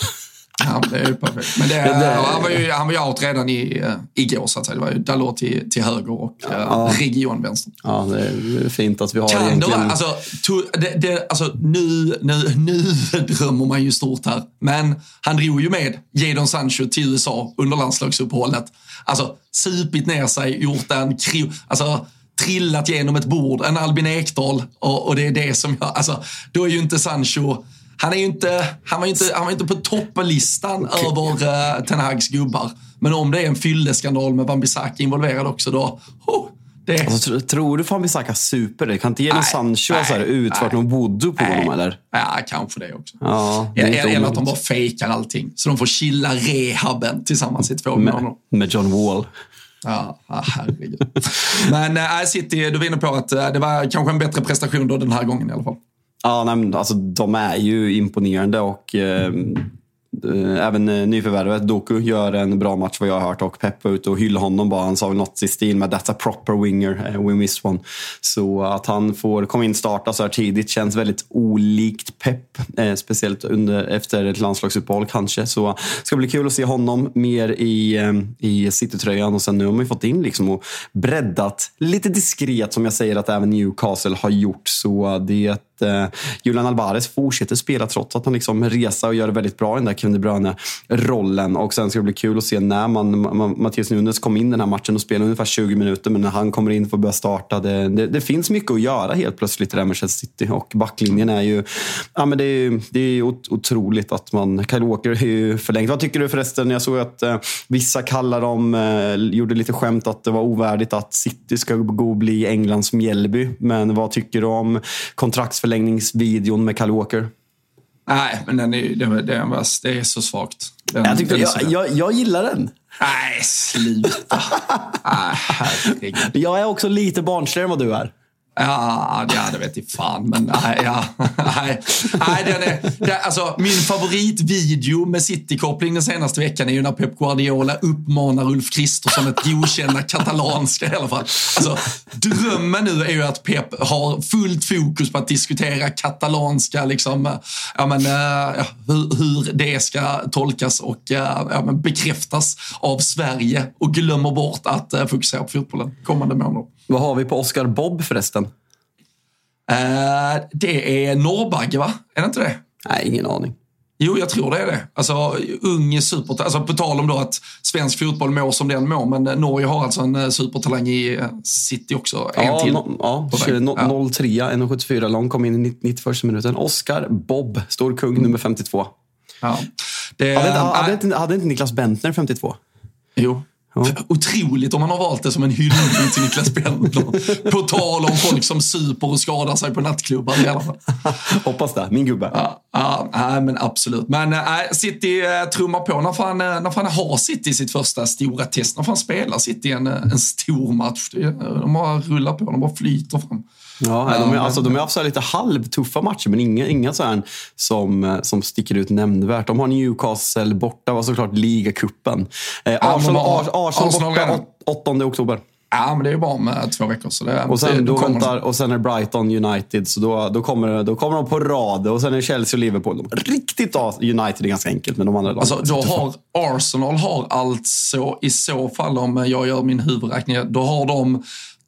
Ja, det är ju perfekt. Men det, det, han, var ju, han var ju out redan i, uh, igår, så att säga. Det var ju Dalot till, till höger och uh, ja. Region vänster. Ja, det är fint att vi har kan egentligen... Det alltså, to, det, det, alltså, nu, nu, nu drömmer man ju stort här. Men han drog ju med Jadon Sancho till USA under landslagsuppehållet. Alltså, supit ner sig, gjort en. Alltså, trillat genom ett bord, en Albin Ekdal och, och det är det som jag... Alltså, då är ju inte Sancho han, är inte, han, var inte, han var inte på topplistan okay. över uh, Ten Hags gubbar. Men om det är en fylleskandal med Wan-Bissaka involverad också då... Oh, det... Alltså, tror du Wan-Bissaka super det? Kan inte ge Sancho här, utfört någon voodoo på nej. honom eller? Ja, kanske det också. Ja, det eller att de bara fejkar allting. Så de får chilla rehaben tillsammans i två månader. Med John Wall. Ja, herregud. Men äh, City, du var inne på att det var kanske en bättre prestation då den här gången i alla fall. Ja, nej, alltså, de är ju imponerande och eh, Eh, även eh, nyförvärvet Doku gör en bra match vad jag har hört och Pep var ute och hyllade honom bara. Han sa väl något i stil med “That's a proper winger, eh, we miss one”. Så att han får komma in och starta så här tidigt känns väldigt olikt Pep. Eh, speciellt under, efter ett landslagsuppehåll kanske. Så det ska bli kul att se honom mer i, eh, i City-tröjan. Och sen nu har man ju fått in liksom och breddat lite diskret som jag säger att även Newcastle har gjort. Så det eh, Julian Alvarez fortsätter spela trots att han liksom reser och gör det väldigt bra i den där Kevin De Bruyne-rollen. Och sen ska det bli kul att se när man, man Mattias Nunes kom in den här matchen och spelade ungefär 20 minuter. Men när han kommer in och får börja starta. Det, det, det finns mycket att göra helt plötsligt i det Manchester City. Och backlinjen är ju... Ja, men det, är, det är otroligt att man... Kyle Walker är ju förlängt. Vad tycker du förresten? Jag såg att eh, vissa kallar dem, eh, gjorde lite skämt att det var ovärdigt att City ska gå och bli Englands Mjällby. Men vad tycker du om kontraktsförlängningsvideon med Kyle Walker? Nej, men den är, den, den var, det är så svagt. Den, jag, tyckte, jag, jag, jag gillar den. Nej, sluta. Nej, jag är också lite barnsligare än vad du är. Ja, ja, det vet jag fan. Men nej, ja, nej, nej den är, den, alltså, min favoritvideo med City-koppling den senaste veckan är ju när Pep Guardiola uppmanar Ulf Kristersson att godkänna katalanska i alla fall. Alltså, drömmen nu är ju att Pep har fullt fokus på att diskutera katalanska, liksom, ja, men, eh, ja, hur, hur det ska tolkas och eh, ja, men, bekräftas av Sverige och glömmer bort att eh, fokusera på fotbollen kommande månader. Vad har vi på Oscar Bob förresten? Uh, det är Norrbagge, va? Är det inte det? Nej, ingen aning. Jo, jag tror det är det. Alltså, ung super... Alltså, på tal om då att svensk fotboll mår som den mår, men Norge har alltså en eh, supertalang i eh, City också. En ja, till. No, ja, no, 03, 1,74 lång, kom in i 91 minuten. Oscar Bob, stor kung nummer 52. Ja. Det, hade, hade, hade, inte, hade inte Niklas Bentner 52? Jo. Ja. Otroligt om man har valt det som en hyllning till Niklas Bentner. På tal om folk som super och skadar sig på nattklubbar i alla fall. Hoppas det, min gubbe. Ja, ja, men absolut. Men äh, City äh, trummar på när fan, äh, när fan har City sitt första stora test. När fan spelar City en, en stor match. De bara rullar på, de bara flyter fram. Ja, de, är, alltså, de har haft lite halvtuffa matcher, men inga, inga så här som, eh, som sticker ut nämnvärt. De har Newcastle borta, var såklart ligacupen. Eh, Arsenal, Arsenal, Arsenal borta 8 oktober. Ja, men det är ju bara om två veckor. Så det, och, sen, det, då väntar, och sen är Brighton United, så då, då, kommer, då kommer de på rad. Och sen är Chelsea och Liverpool. De, riktigt bra. United är ganska enkelt, men de andra alltså, då har Arsenal har alltså, i så fall om jag gör min huvudräkning, då har de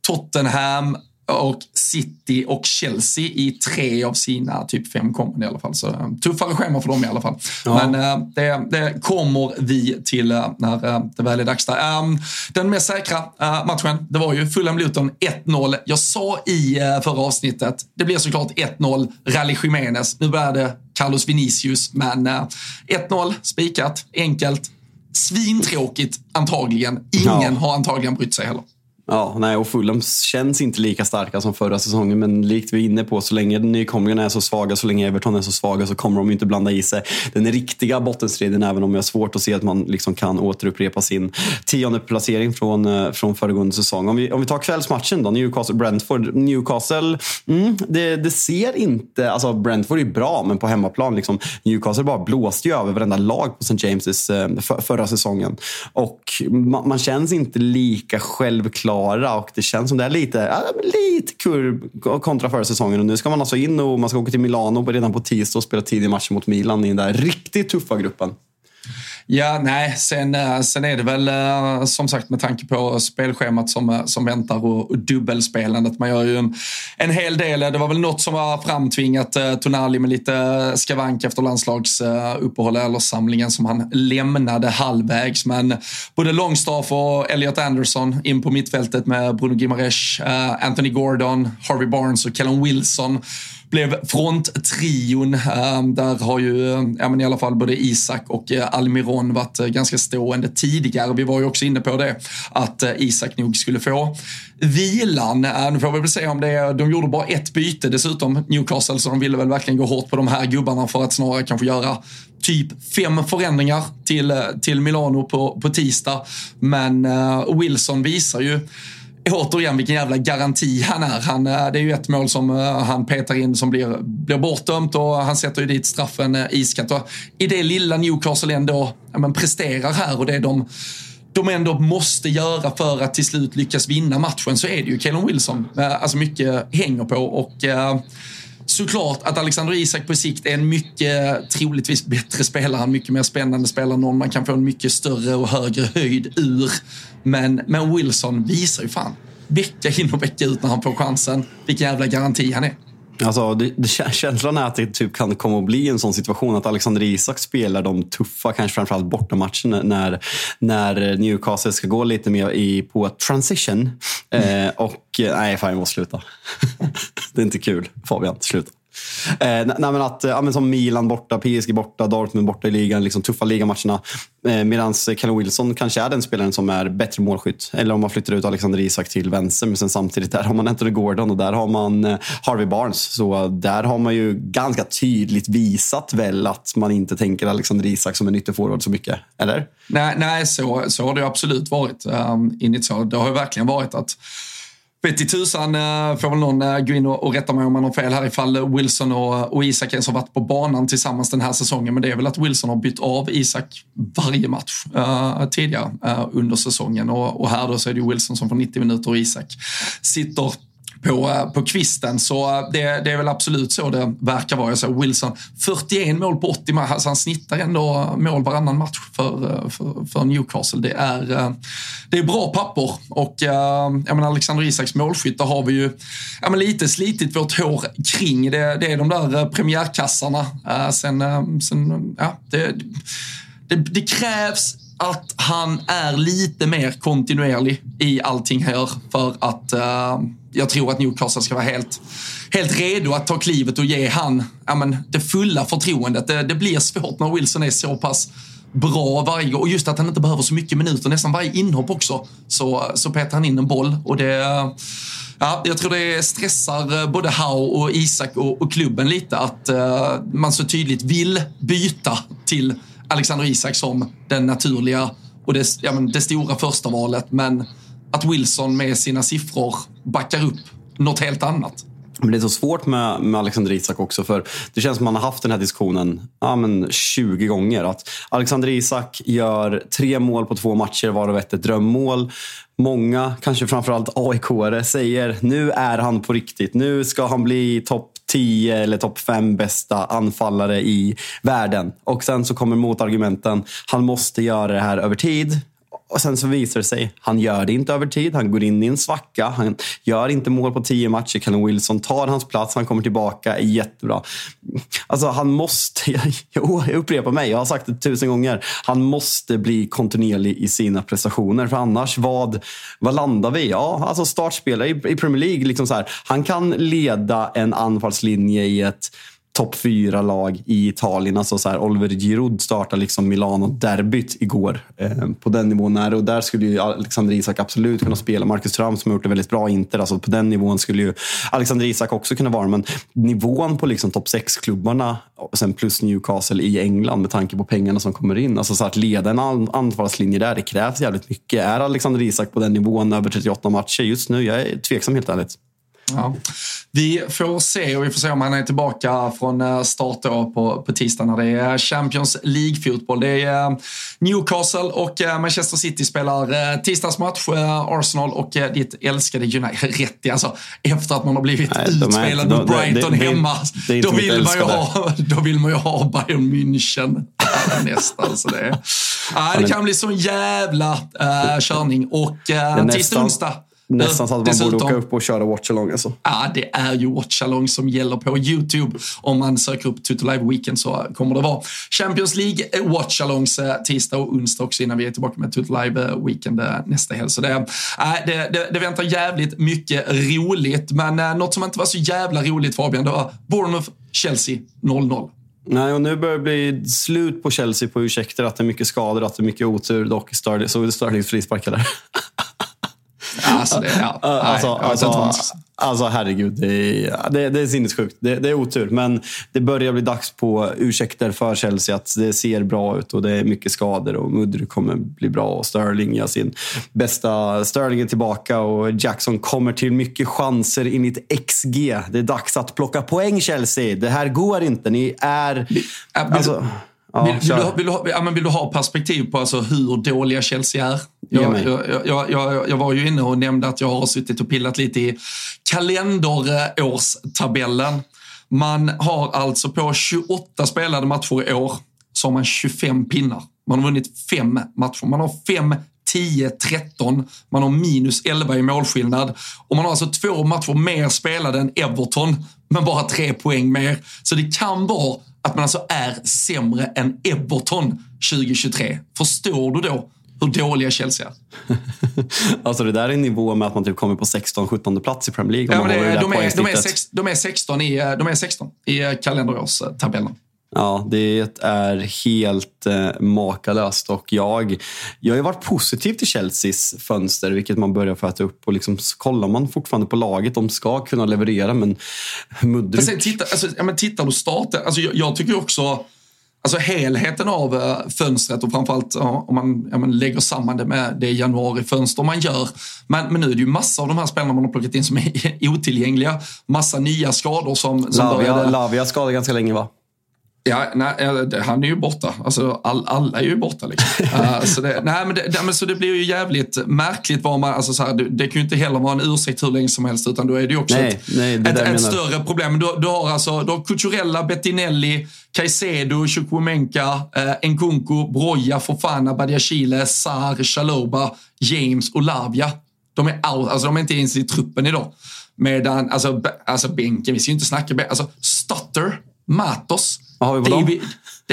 Tottenham, och City och Chelsea i tre av sina typ fem kommande i alla fall. Så eh, tuffare schema för dem i alla fall. Ja. Men äh, det, det, kommer vi till äh, när äh, det väl är dags där. Ähm, den mest säkra matchen, det var ju Fulham Luton 1-0. Jag sa i förra avsnittet, det blir såklart 1-0 Rally Jiménez. Nu börjar det Carlos Vinicius, men 1-0 spikat, enkelt. Svintråkigt antagligen. Ingen ja. har antagligen brytt sig heller. Ja, nej, och Fulham känns inte lika starka som förra säsongen, men likt vi är inne på, så länge nykomlingarna är så svaga, så länge Everton är så svaga, så kommer de inte blanda i sig den riktiga bottenstriden, även om jag har svårt att se att man liksom kan återupprepa sin tionde placering från, eh, från föregående säsong. Om vi, om vi tar kvällsmatchen då, Newcastle-Brentford. Newcastle, mm, det, det, ser inte... Alltså Brentford är bra, men på hemmaplan, liksom, Newcastle bara blåste ju över varenda lag på St. James' eh, för, förra säsongen. Och man, man känns inte lika självklar klara och det känns som det är lite, ja, lite kurv kontra förra säsongen. Och nu ska man alltså in och man ska åka till Milano redan på tisdag och spela tidig match mot Milan i den där riktigt tuffa gruppen. Ja, nej, sen, eh, sen är det väl eh, som sagt med tanke på spelschemat som, eh, som väntar och, och dubbelspelandet. Man gör ju en, en hel del. Det var väl något som var framtvingat Tonali med lite skavank efter landslagsuppehåll eller samlingen som han lämnade halvvägs. Men både Longstaff och Elliot Anderson in på mittfältet med Bruno Gimares, Anthony Gordon, Harvey Barnes och Kellen Wilson blev fronttrion. Där har ju ja, men i alla fall både Isak och eh, Almiron varit eh, ganska stående tidigare. Vi var ju också inne på det, att eh, Isak nog skulle få vilan. Nu får vi väl se om det är, de gjorde bara ett byte dessutom, Newcastle, så de ville väl verkligen gå hårt på de här gubbarna för att snarare kanske göra typ fem förändringar till, till Milano på, på tisdag. Men uh, Wilson visar ju återigen vilken jävla garanti han är. Han, eh, det är ju ett mål som eh, han petar in som blir, blir bortdömt och han sätter ju dit straffen eh, iskallt. I det lilla Newcastle ändå ja, men presterar här och det de de ändå måste göra för att till slut lyckas vinna matchen så är det ju Kellen Wilson. Alltså mycket hänger på och såklart att Alexander Isak på sikt är en mycket troligtvis bättre spelare, en mycket mer spännande spelare, någon man kan få en mycket större och högre höjd ur. Men, men Wilson visar ju fan vecka in och vecka ut när han får chansen vilken jävla garanti han är. Alltså, det, det, känslan är att det typ kan komma att bli en sån situation att Alexander Isak spelar de tuffa, kanske framförallt bortamatcherna när, när Newcastle ska gå lite mer i, på transition. Mm. Eh, och eh, nej, fan jag måste sluta. det är inte kul. Fabian, sluta. Eh, nej, men att, ja, men som Milan borta, PSG borta, Dortmund borta i ligan, liksom tuffa ligamatcherna. Eh, Medan Callum Wilson kanske är den spelaren som är bättre målskytt. Eller om man flyttar ut Alexander Isak till vänster. Men sen samtidigt där har man Anthony Gordon och där har man eh, Harvey Barnes. Så där har man ju ganska tydligt visat väl att man inte tänker Alexander Isak som en ytterforward så mycket. Eller? Nej, nej så, så har det absolut varit ehm, um, initialt. Det har ju verkligen varit att Vet tusan eh, får väl någon eh, gå in och, rätta mig om man har fel här ifall Wilson och, och Isak ens har varit på banan tillsammans den här säsongen. Men det är väl att Wilson har bytt av Isak varje match uh, tidigare uh, under säsongen. Och, och, här då så är det Wilson som får 90 minuter och Isak sitter på, eh, på kvisten. Så eh, det, det är väl absolut så det verkar vara. Jag säger Wilson, 41 mål på 80 matcher. Alltså han snittar ändå mål varannan match för, eh, för, för Newcastle. Det är, det är bra papper. Och jag menar, Alexander Isaks målskyttar har vi ju jag menar, lite slitit vårt hår kring. Det, det är de där premiärkassarna. Sen, sen ja, det, det, det krävs att han är lite mer kontinuerlig i allting här för att uh, jag tror att Newcastle ska vara helt, helt redo att ta klivet och ge han ja, men, det fulla förtroendet. Det, det blir svårt när Wilson är så pass bra varje gång. Och just att han inte behöver så mycket minuter, nästan varje inhopp också, så, så petar han in en boll. Och det, ja, jag tror det stressar eh, både Hau och Isak och, och klubben lite att uh, man så tydligt vill byta till Alexander Isak som den naturliga och det, ja, men det stora första valet. Men att Wilson med sina siffror backar upp något helt annat. Men det är så svårt med, med Alexander Isak också för det känns som att man har haft den här diskussionen ja, men 20 gånger. Att Alexander Isak gör tre mål på två matcher varav ett ett drömmål. Många, kanske framförallt AIK-are, säger nu är han på riktigt. Nu ska han bli topp 10 eller topp 5 bästa anfallare i världen. Och sen så kommer motargumenten. Han måste göra det här över tid. Och sen så visar det sig, han gör det inte över tid. Han går in i en svacka. Han gör inte mål på tio matcher. Callum Wilson tar hans plats. Han kommer tillbaka, är jättebra. Alltså han måste, jag upprepar mig, jag har sagt det tusen gånger. Han måste bli kontinuerlig i sina prestationer. För annars, vad, vad landar vi? Ja, alltså startspelare i, i Premier League, liksom så här, han kan leda en anfallslinje i ett topp fyra lag i Italien. Alltså så här, Oliver Giroud startade liksom Milano-derbyt igår. Eh, på den nivån är det. Och där skulle ju Alexander Isak absolut kunna spela. Marcus Thuram som har gjort det väldigt bra i Inter. Alltså på den nivån skulle ju Alexander Isak också kunna vara. Men nivån på liksom topp sex klubbarna sen plus Newcastle i England med tanke på pengarna som kommer in. Alltså så att leda en anfallslinje där, det krävs jävligt mycket. Är Alexander Isak på den nivån över 38 matcher just nu? Jag är tveksam helt ärligt. Ja. Vi får se och vi får se om han är tillbaka från eh, start på, på tisdag när det är Champions League-fotboll. Det är eh, Newcastle och eh, Manchester City spelar tisdagsmatch. Arsenal och ditt älskade United. Rätt i, alltså efter att man har blivit Nej, utspelad mot Brighton det, det, hemma. Det, då, vill man ju ha, då vill man ju ha Bayern München nästan. Så det, äh, det kan bli sån jävla äh, körning. Och äh, tisdag, onsdag Nästan så att man Dessutom, borde åka upp och köra watchalong alltså. Ja, det är ju watchalong som gäller på YouTube. Om man söker upp Tutu Live Weekend så kommer det vara Champions League eh, watchalongs eh, tisdag och onsdag också innan vi är tillbaka med Tutu Live eh, Weekend nästa helg. Så det, äh, det, det, det väntar jävligt mycket roligt. Men äh, något som inte var så jävla roligt Fabian, det var Bournemouth-Chelsea 0-0. Nej, och nu börjar det bli slut på Chelsea på ursäkter att det är mycket skador, att det är mycket otur. Dock Starling, så Starlings frisparkar där. Alltså, det, ja. alltså, Nej, alltså, alltså, herregud, det är, det, det är sinnessjukt. Det, det, är otur, men det börjar bli dags på ursäkter för Chelsea. Att det ser bra ut och det är mycket skador och Mudry kommer bli bra och Sterling gör sin bästa. Sterling är tillbaka och Jackson kommer till mycket chanser ett XG. Det är dags att plocka poäng Chelsea. Det här går inte. Ni är... Alltså, Ja, vill, vill, du, vill, du, ja, vill du ha perspektiv på alltså hur dåliga Chelsea är? Jag, jag, jag, jag, var ju inne och nämnde att jag har suttit och pillat lite i kalenderårstabellen. Man har alltså på 28 spelade matcher i år så har man 25 pinnar. Man har vunnit fem matcher. Man har 5, 10, 13. Man har minus 11 i målskillnad. Och man har alltså två matcher mer spelade än Everton, men bara tre poäng mer. Så det kan vara att man alltså är sämre än Everton 2023. Förstår du då hur dåliga Chelsea är? alltså det där är en nivå med att man typ kommer på 16-17 plats i Premier League. Ja, det, de, är, de, är sex, de, är 16 i, de är 16 i kalenderårstabellen. Ja, det är helt eh, makalöst och jag, jag har varit positiv till Chelseas fönster, vilket man börjar få äta upp. Och liksom, kollar man fortfarande på laget, de ska kunna leverera, men Mudryk... Sen, titta, alltså, ja, men tittar du starten, alltså, jag, jag tycker också Alltså helheten av uh, fönstret och framförallt om man ja, lägger samman det med det januarifönster man gör. Men, men nu är det ju massa av de här spelarna man har plockat in som är otillgängliga. Massa nya skador som, som Lavia, började... Lavia skadade ganska länge va? Ja, nej, han är ju borta. Alltså, all, alla är ju borta. Liksom. uh, så, det, nej, men det, men så det blir ju jävligt märkligt. Var man, alltså, så här, det, det kan ju inte heller vara en ursäkt hur länge som helst, utan då är det ju också nej, ett, nej, ett, ett större problem. Du, du, har alltså, du har Cucurella, Bettinelli, Caicedo, Chukwuemeka, eh, Nkunku, Broja, Fofana, Badiashile, Sar, Chaloba, James och Lavia. De är, out, alltså, de är inte ens i truppen idag. Medan, alltså, alltså bänken, vi ska ju inte snacka, alltså Stutter, Matos, David,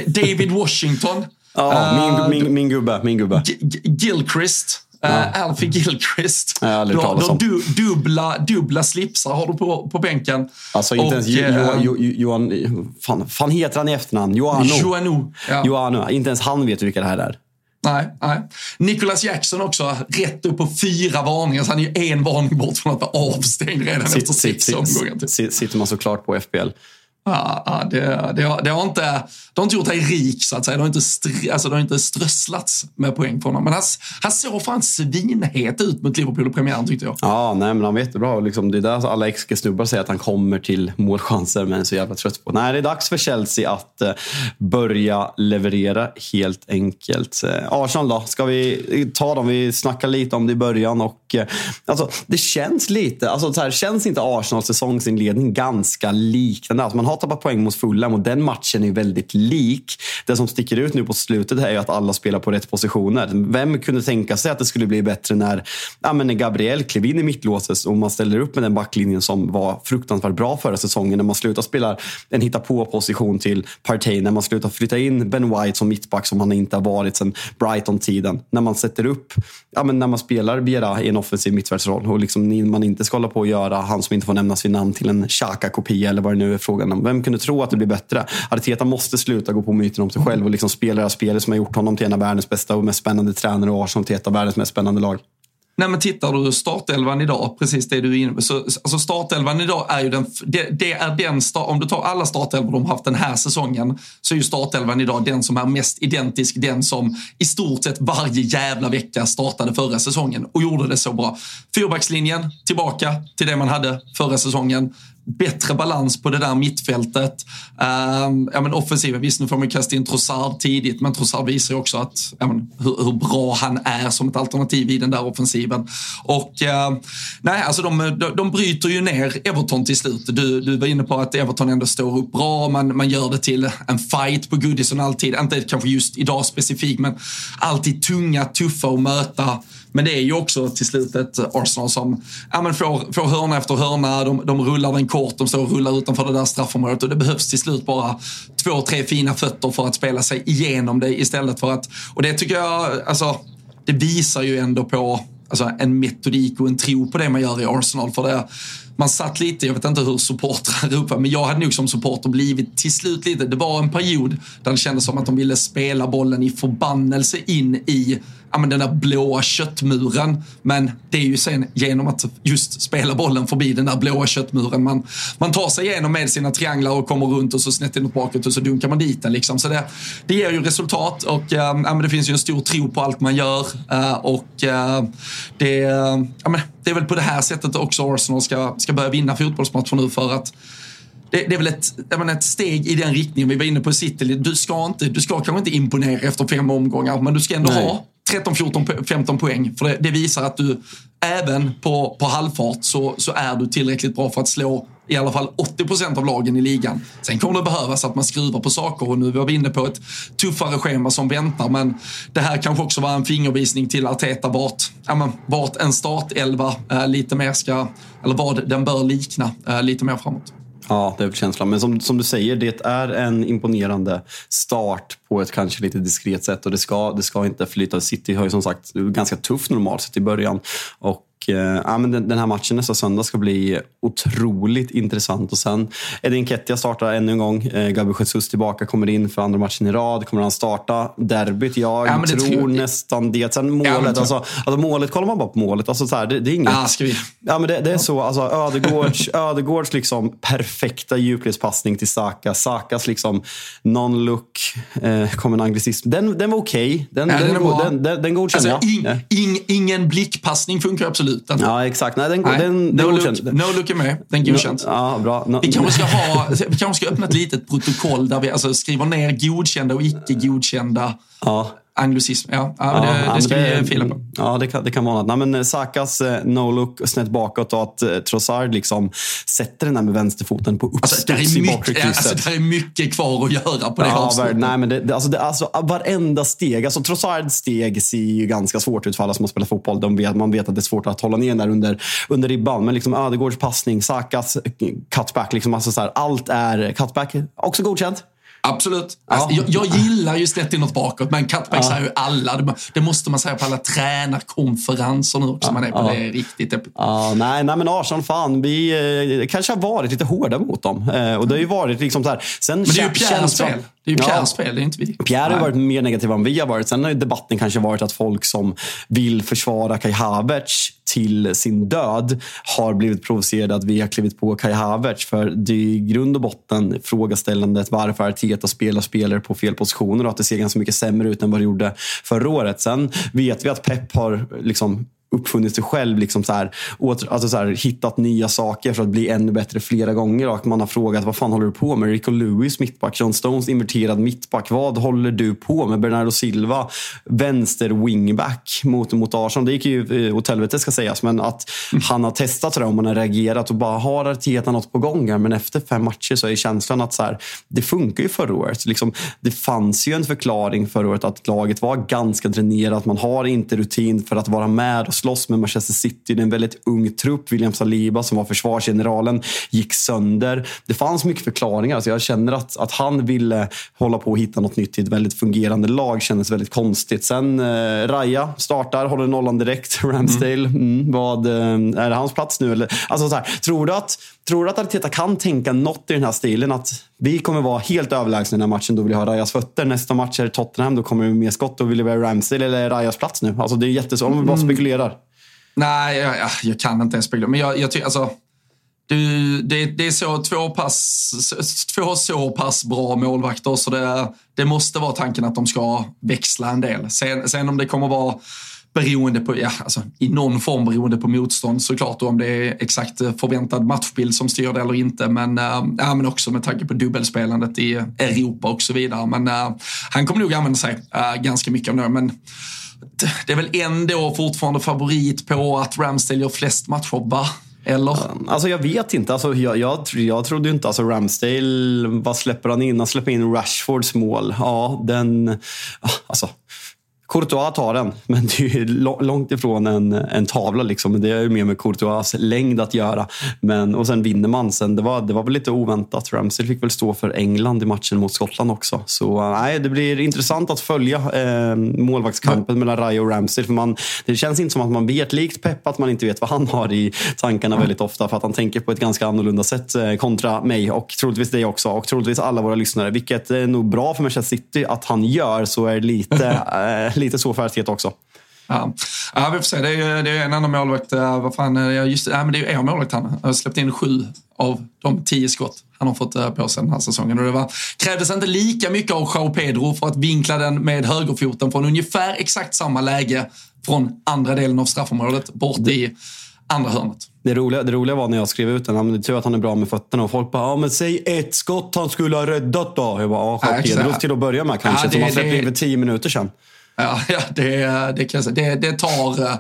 David Washington. Ja, uh, min, min, min gubbe. Min gubbe. Gilchrist. Ja. Uh, Alfie Gilchrist. Ja, du har, du, dubbla, dubbla slipsar har du på, på bänken. Alltså inte och, ens uh, jo, jo, Johan... Fan, fan heter han i efternamn? Joano. Joano. Ja. Joano. Inte ens han vet vilka det här är. Nej, nej. Nicholas Jackson också, rätt upp på fyra varningar. Så han är ju en varning bort från att vara avstängd redan sitt, efter sex omgångar. Typ. Sitter man såklart på FBL. Ja, ja, det, det, har, det, har inte, det har inte gjort dig rik, så att säga. Det har inte, str, alltså, det har inte strösslats med poäng på honom. Men han, han såg fan svinhet ut mot Liverpool i premiären, tyckte jag. Ja, nej, men han var jättebra. Liksom, det är där alltså alla XG-snubbar säger att han kommer till målchanser, men är så jävla trött på. Nej, det är dags för Chelsea att eh, börja leverera, helt enkelt. Eh, Arsenal då? Ska vi ta dem? Vi snackade lite om det i början. och alltså, Det känns lite... Alltså, så här, känns inte Arsenals säsongsinledning ganska liknande? Alltså, man har tappat poäng mot Fulham och den matchen är väldigt lik. Det som sticker ut nu på slutet är att alla spelar på rätt positioner. Vem kunde tänka sig att det skulle bli bättre när, ja, men när Gabriel klev in i mittlåset och man ställer upp med den backlinjen som var fruktansvärt bra förra säsongen. När man slutar spela en hitta på position till Partey, när man slutar flytta in Ben White som mittback som han inte har varit sedan Brighton-tiden. När man sätter upp, ja, men när man spelar Biera i en offensiv mittfältsroll och liksom man inte ska hålla på att göra han som inte får nämnas vid namn till en Xhaka-kopia eller vad det nu är frågan om. Vem kunde tro att det blir bättre? Arteta måste sluta gå på myten om sig själv och liksom spela det här spelet som har gjort honom till en av världens bästa och mest spännande tränare och Arsenal till ett av världens mest spännande lag. Nej, men tittar du startelvan idag, precis det du är inne på. Så, alltså startelvan idag är ju den, det, det är den, om du tar alla startelvor de har haft den här säsongen, så är ju startelvan idag den som är mest identisk, den som i stort sett varje jävla vecka startade förra säsongen och gjorde det så bra. Fyrbackslinjen tillbaka till det man hade förra säsongen bättre balans på det där mittfältet. Uh, ja, men offensiven, visst nu får man kasta in Trossard tidigt, men Trossard visar ju också att, ja, men, hur, hur, bra han är som ett alternativ i den där offensiven. Och uh, nej, alltså de, de, de bryter ju ner Everton till slut. Du, du var inne på att Everton ändå står upp bra, man, man gör det till en fight på Goodison alltid. Inte kanske just idag specifikt, men alltid tunga, tuffa att möta. Men det är ju också till slut ett eh, Arsenal som ja, men får, får hörna efter hörna. De, de rullar den kort, de står och rullar utanför det där straffområdet och det behövs till slut bara två, tre fina fötter för att spela sig igenom det istället för att... Och det tycker jag, alltså, det visar ju ändå på alltså, en metodik och en tro på det man gör i Arsenal. För det, man satt lite, jag vet inte hur supportrar ropar, men jag hade nog som supporter blivit till slut lite, det var en period där det kändes som att de ville spela bollen i förbannelse in i ja, men den där blåa köttmuren. Men det är ju sen genom att just spela bollen förbi den där blåa köttmuren man, man tar sig igenom med sina trianglar och kommer runt och så snett inåt bakåt och så dunkar man dit den. Liksom. Så det, det ger ju resultat och ja, men det finns ju en stor tro på allt man gör. och det, ja, men det är väl på det här sättet också Arsenal ska, ska börja vinna fotbollsmatcher nu för att det, det, är väl ett, menar, ett steg i den riktningen. Vi var inne på City. Du ska, inte, du ska kanske inte imponera efter fem omgångar, men du ska ändå Nej. ha 13, 14, 15 poäng. För det, det, visar att du även på, på halvfart så, så är du tillräckligt bra för att slå i alla fall 80 procent av lagen i ligan. Sen kommer det behövas att man skruvar på saker och nu var vi inne på ett tuffare schema som väntar. Men det här kanske också var en fingervisning till Arteta vart, ja, men, vart en startelva eh, lite mer ska, eller vad den bör likna eh, lite mer framåt. Ja, det är väl känslan. Men som, som du säger, det är en imponerande start på ett kanske lite diskret sätt och det ska, det ska inte flyta. City har ju som sagt ganska tufft normalt sett i början och Eh, ja, men den, här matchen nästa söndag ska bli otroligt intressant. Och sen Edin Kettia startar ännu en gång. Eh, Gabriel Jesus tillbaka, kommer in för andra matchen i rad. Kommer han starta derbyt? Jag ja, tror tror nästan det. Sen målet, ja, alltså, alltså, målet, kollar man bara på målet, alltså, så här, det, det, är inget... Ska vi... ja, men det, det är så. Alltså, Ödegårds, Ödegårds liksom perfekta djupledspassning till Saka. Sakas liksom non-look, eh, kom en anglicism. Den, den var okej. Okay. Den, ja, den, den, den, den, den godkänner alltså, jag. In, in, ingen blickpassning funkar absolut ut den. Ja, exakt. Nej, den, Nej, den, no, den look, no look är med. Den godkänt. No, ja, bra. No. Vi kanske ska, ha, vi kanske ska öppna ett litet protokoll där vi alltså skriver ner godkända och icke godkända ja anglicism. Ja, ja, det, ja, det ska det, vi fila på. Ja, det kan, det kan vara något. Nej, men eh, Sakas eh, no-look snett bakåt och att eh, Trossard liksom sätter den där med vänsterfoten på uppstuds alltså, i bakre krysset. Alltså, det är mycket kvar att göra på det ja, avsnittet. Nej, men det, alltså, det, alltså, varenda steg. Alltså, Trossards steg ser ju ganska svårt ut för alla som har spelat fotboll. De vet, man vet att det är svårt att hålla ner den där under, under ribban. Men liksom Ödegårds passning, Sakas cutback. Liksom, alltså, så här, allt är cutback. Också godkänt. Absolut. Alltså, jag, jag, gillar ju snett inåt bakåt, men cutbacks ja. är ju alla. Det, måste man säga på alla tränarkonferenser nu också. Ja. Man är på ja. det riktigt ja, nej, nej, men Arsenal, fan. Vi eh, kanske har varit lite hårda mot dem. Eh, och det har ju varit liksom så här. Sen men det är ju Pierres fel. Det är ju Pierres fel, det är inte vi. Pierre har varit mer negativ än vi har varit. Sen har ju debatten kanske varit att folk som vill försvara Kai Havertz till sin död har blivit provocerad att vi har klivit på Kai Havertz. För det är i grund och botten frågeställandet varför Arteta spelar spelare på fel positioner och att det ser ganska mycket sämre ut än vad det gjorde förra året. Sen vet vi att Pep har liksom uppfunnit sig själv, liksom så här, åter, alltså så här, hittat nya saker för att bli ännu bättre flera gånger. Och man har frågat vad fan håller du på med? Rico Lewis mittback, John Stones inverterad mittback. Vad håller du på med? Bernardo Silva, vänster wingback mot, mot Arsenal. Det gick ju eh, åt helvete ska sägas, men att mm. han har testat det och man har reagerat och bara har Arteta något på gång här? Men efter fem matcher så är känslan att så här, det funkar ju förra året. Liksom, det fanns ju en förklaring förra året att laget var ganska dränerat. Man har inte rutin för att vara med och slåss med Manchester City. Det är en väldigt ung trupp. William Saliba som var försvarsgeneralen gick sönder. Det fanns mycket förklaringar. Så jag känner att, att han ville hålla på och hitta något nytt i ett väldigt fungerande lag kändes väldigt konstigt. Sen eh, Raja startar, håller nollan direkt. Ramsdale, mm. Mm, vad, eh, är det hans plats nu? Eller, alltså så här, tror du att Tror du att Arteta kan tänka något i den här stilen? Att vi kommer vara helt överlägsna i den här matchen. Då vill jag ha Rajas fötter. Nästa match är Tottenham. Då kommer det mer skott. Då vill jag ha Ramsdale eller Rajas plats nu. Alltså det är jättesvårt. Om vi bara mm. spekulerar. Nej, jag, jag, kan inte ens spekulera. Men jag, jag tycker alltså... Du, det, det, är så två, pass, två så pass bra målvakter så det, det måste vara tanken att de ska växla en del. Sen, sen om det kommer vara beroende på, ja, alltså, i någon form beroende på motstånd såklart och om det är exakt eh, förväntad matchbild som styr det eller inte. Men, äh, ja, men också med tanke på dubbelspelandet i Europa och så vidare. Men äh, han kommer nog använda sig äh, ganska mycket av det. Men det är väl ändå fortfarande favorit på att Ramsdale gör flest matcher, va? Eller? Um, alltså jag vet inte. Alltså jag, jag, jag trodde inte... Alltså Ramsdale, vad släpper han in? Han släpper in Rashfords mål. Ja, den... Ah, alltså, Courtois tar den, men det är långt ifrån en, en tavla. Liksom. Det är mer med Courtois längd att göra. Men, och sen vinner man. Sen, det, var, det var väl lite oväntat. Ramsey fick väl stå för England i matchen mot Skottland också. Så nej, det blir intressant att följa eh, målvaktskampen mellan Raya och Ramsey. För man, det känns inte som att man vet, likt Pep, att man inte vet vad han har i tankarna väldigt ofta. För att han tänker på ett ganska annorlunda sätt eh, kontra mig och troligtvis dig också. Och troligtvis alla våra lyssnare. Vilket är nog bra för Manchester City att han gör. Så är det lite eh, lite så Arteta också. Ja. ja, vi får se. Det är, det är en annan målvakt. Eh, vad fan, just, ja, men det är er målvakt han. har släppt in sju av de tio skott han har fått eh, på sig den här säsongen. Och det var, krävdes inte lika mycket av Jao Pedro för att vinkla den med högerfoten från ungefär exakt samma läge från andra delen av straffområdet bort i andra hörnet. Det roliga, det roliga var när jag skrev ut den, men det är tur att han är bra med fötterna. Och folk bara, ja men säg ett skott han skulle ha räddat då. Jag bara, ja, Pedros till att börja med kanske, ja, det, som han släppte in för tio minuter sedan. Ja, det, det, kan jag säga. Det, det tar eh,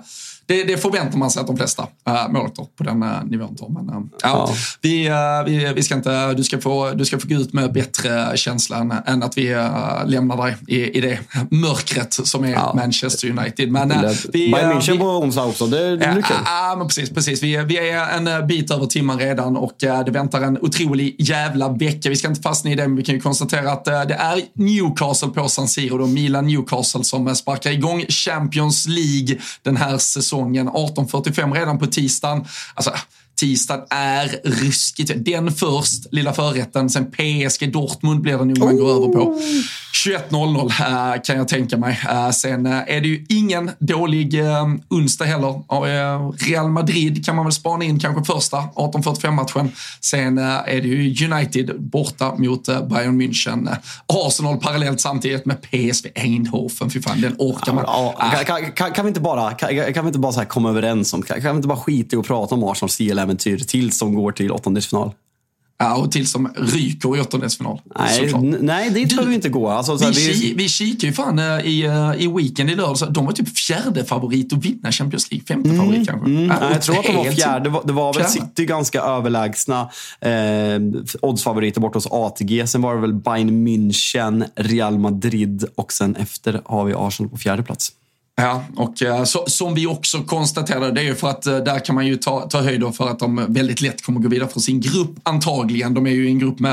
det, det förväntar man sig att de flesta äh, målvakter på den äh, nivån tar. Men, äh, ja, Vi, äh, vi, vi ska inte, du, ska få, du ska få gå ut med bättre känsla än, än att vi äh, lämnar dig i, i det mörkret som är ja. Manchester United. Men, äh, vi, Bayern München på onsdag också, det, det blir kul. Ja, men precis. precis. Vi, vi är en bit över timmen redan och det väntar en otrolig jävla vecka. Vi ska inte fastna i det, men vi kan ju konstatera att det är Newcastle på San Siro, då Milan Newcastle som sparkar igång Champions League den här säsongen säsongen. 18.45 redan på tisdagen. Alltså, tisdag är ruskigt. Den först, lilla förrätten, sen PSG Dortmund blir det nog man går över på. 21.00 äh, kan jag tänka mig. Äh, sen äh, är det ju ingen dålig onsdag heller. Real Madrid kan man väl spana in kanske första 18.45-matchen. Sen är det ju United borta mot Bayern München. Arsenal parallellt samtidigt med PSV Eindhoven. Fy fan, den orkar man. Ja, kan, kan, kan, vi inte bara, kan, kan vi inte bara så komma överens om, kan, kan vi inte bara skita i att prata om Arsenals CL-äventyr tills de går till åttondelsfinal? Ja, och tills de ryker i åttondelsfinal. Nej, nej, dit behöver vi inte gå. Alltså, vi, vi... vi kikar ju fan eh, i, eh, i weekend i lördags. De var typ fjärde favorit att vinna Champions League. Femte mm, favorit kanske. Mm, ja, jag tror att de var fjärde. Det var, det var väl City ganska överlägsna eh, oddsfavoriter bort hos ATG. Sen var det väl Bayern München, Real Madrid och sen efter har vi Arsenal på fjärde plats. Ja, och eh, så, som vi också konstaterade, det är ju för att eh, där kan man ju ta, ta höjd för att de väldigt lätt kommer gå vidare från sin grupp, antagligen. De är ju i en grupp med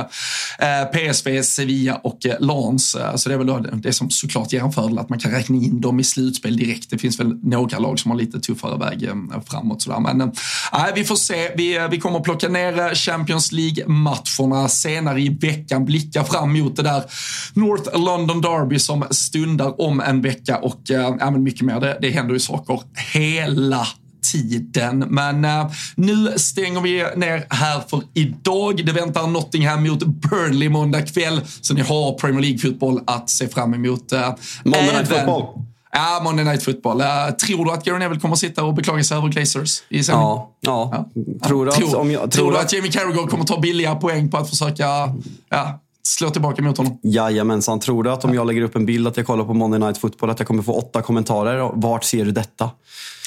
eh, PSV, Sevilla och Lans. så det är väl det som såklart ger en fördel att man kan räkna in dem i slutspel direkt. Det finns väl några lag som har lite tuffare väg framåt. Sådär. Men uh, vi får se. Vi, vi kommer plocka ner Champions League-matcherna senare i veckan, blicka fram mot det där North London Derby som stundar om en vecka och uh, mycket mer. Det, det händer ju saker hela tiden. Men uh, nu stänger vi ner här för idag. Det väntar Nottingham mot Burnley måndag kväll, så ni har Premier League-fotboll att se fram emot. Uh, Monday Night Football. Ja, Monday Night Football. Uh, tror du att Gary Neville kommer att sitta och beklaga sig över Glazers i semi? Ja, ja. ja. Tror, du att, tror, jag, tror, tror du att Jamie Carragher kommer att ta billiga poäng på att försöka ja, slå tillbaka mot honom? Jajamensan. Tror du att om jag lägger upp en bild att jag kollar på Monday Night Football att jag kommer få åtta kommentarer? Vart ser du detta?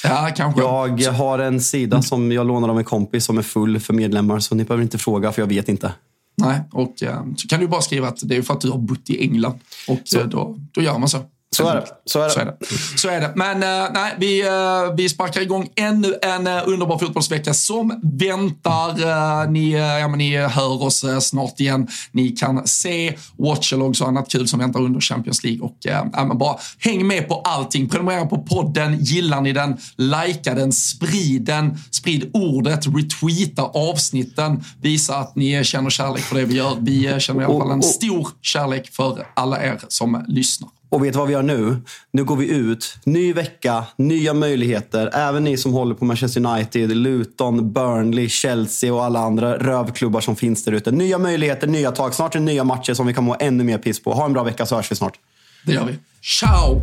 Ja, kanske. Jag har en sida som jag lånar av en kompis som är full för medlemmar, så ni behöver inte fråga för jag vet inte. Nej, och eh, så kan du bara skriva att det är för att du har bott i England. Och så. då, då gör man så. Så är det. Så är det. Så är det. Så är det. Men uh, nej, vi, uh, vi sparkar igång ännu en uh, underbar fotbollsvecka som väntar. ni, ja, men ni hör oss snart igen. Ni kan se watchalogs och annat kul som väntar under Champions League. Och, ja, men bara häng med på allting. Prenumerera på podden. Gillar ni den? Likea den. Sprid den. Sprid ordet. Retweeta avsnitten. Visa att ni känner kärlek för det vi gör. Vi känner i alla fall en stor kärlek för alla er som lyssnar. Och vet du vad vi gör nu? Nu går vi ut. Ny vecka, nya möjligheter. Även ni som håller på Manchester United, Luton, Burnley, Chelsea och alla andra rövklubbar som finns där ute. Nya möjligheter, nya tag. Snart är det nya matcher som vi kan må ännu mer piss på. Ha en bra vecka så hörs vi snart. Det gör vi. Ciao!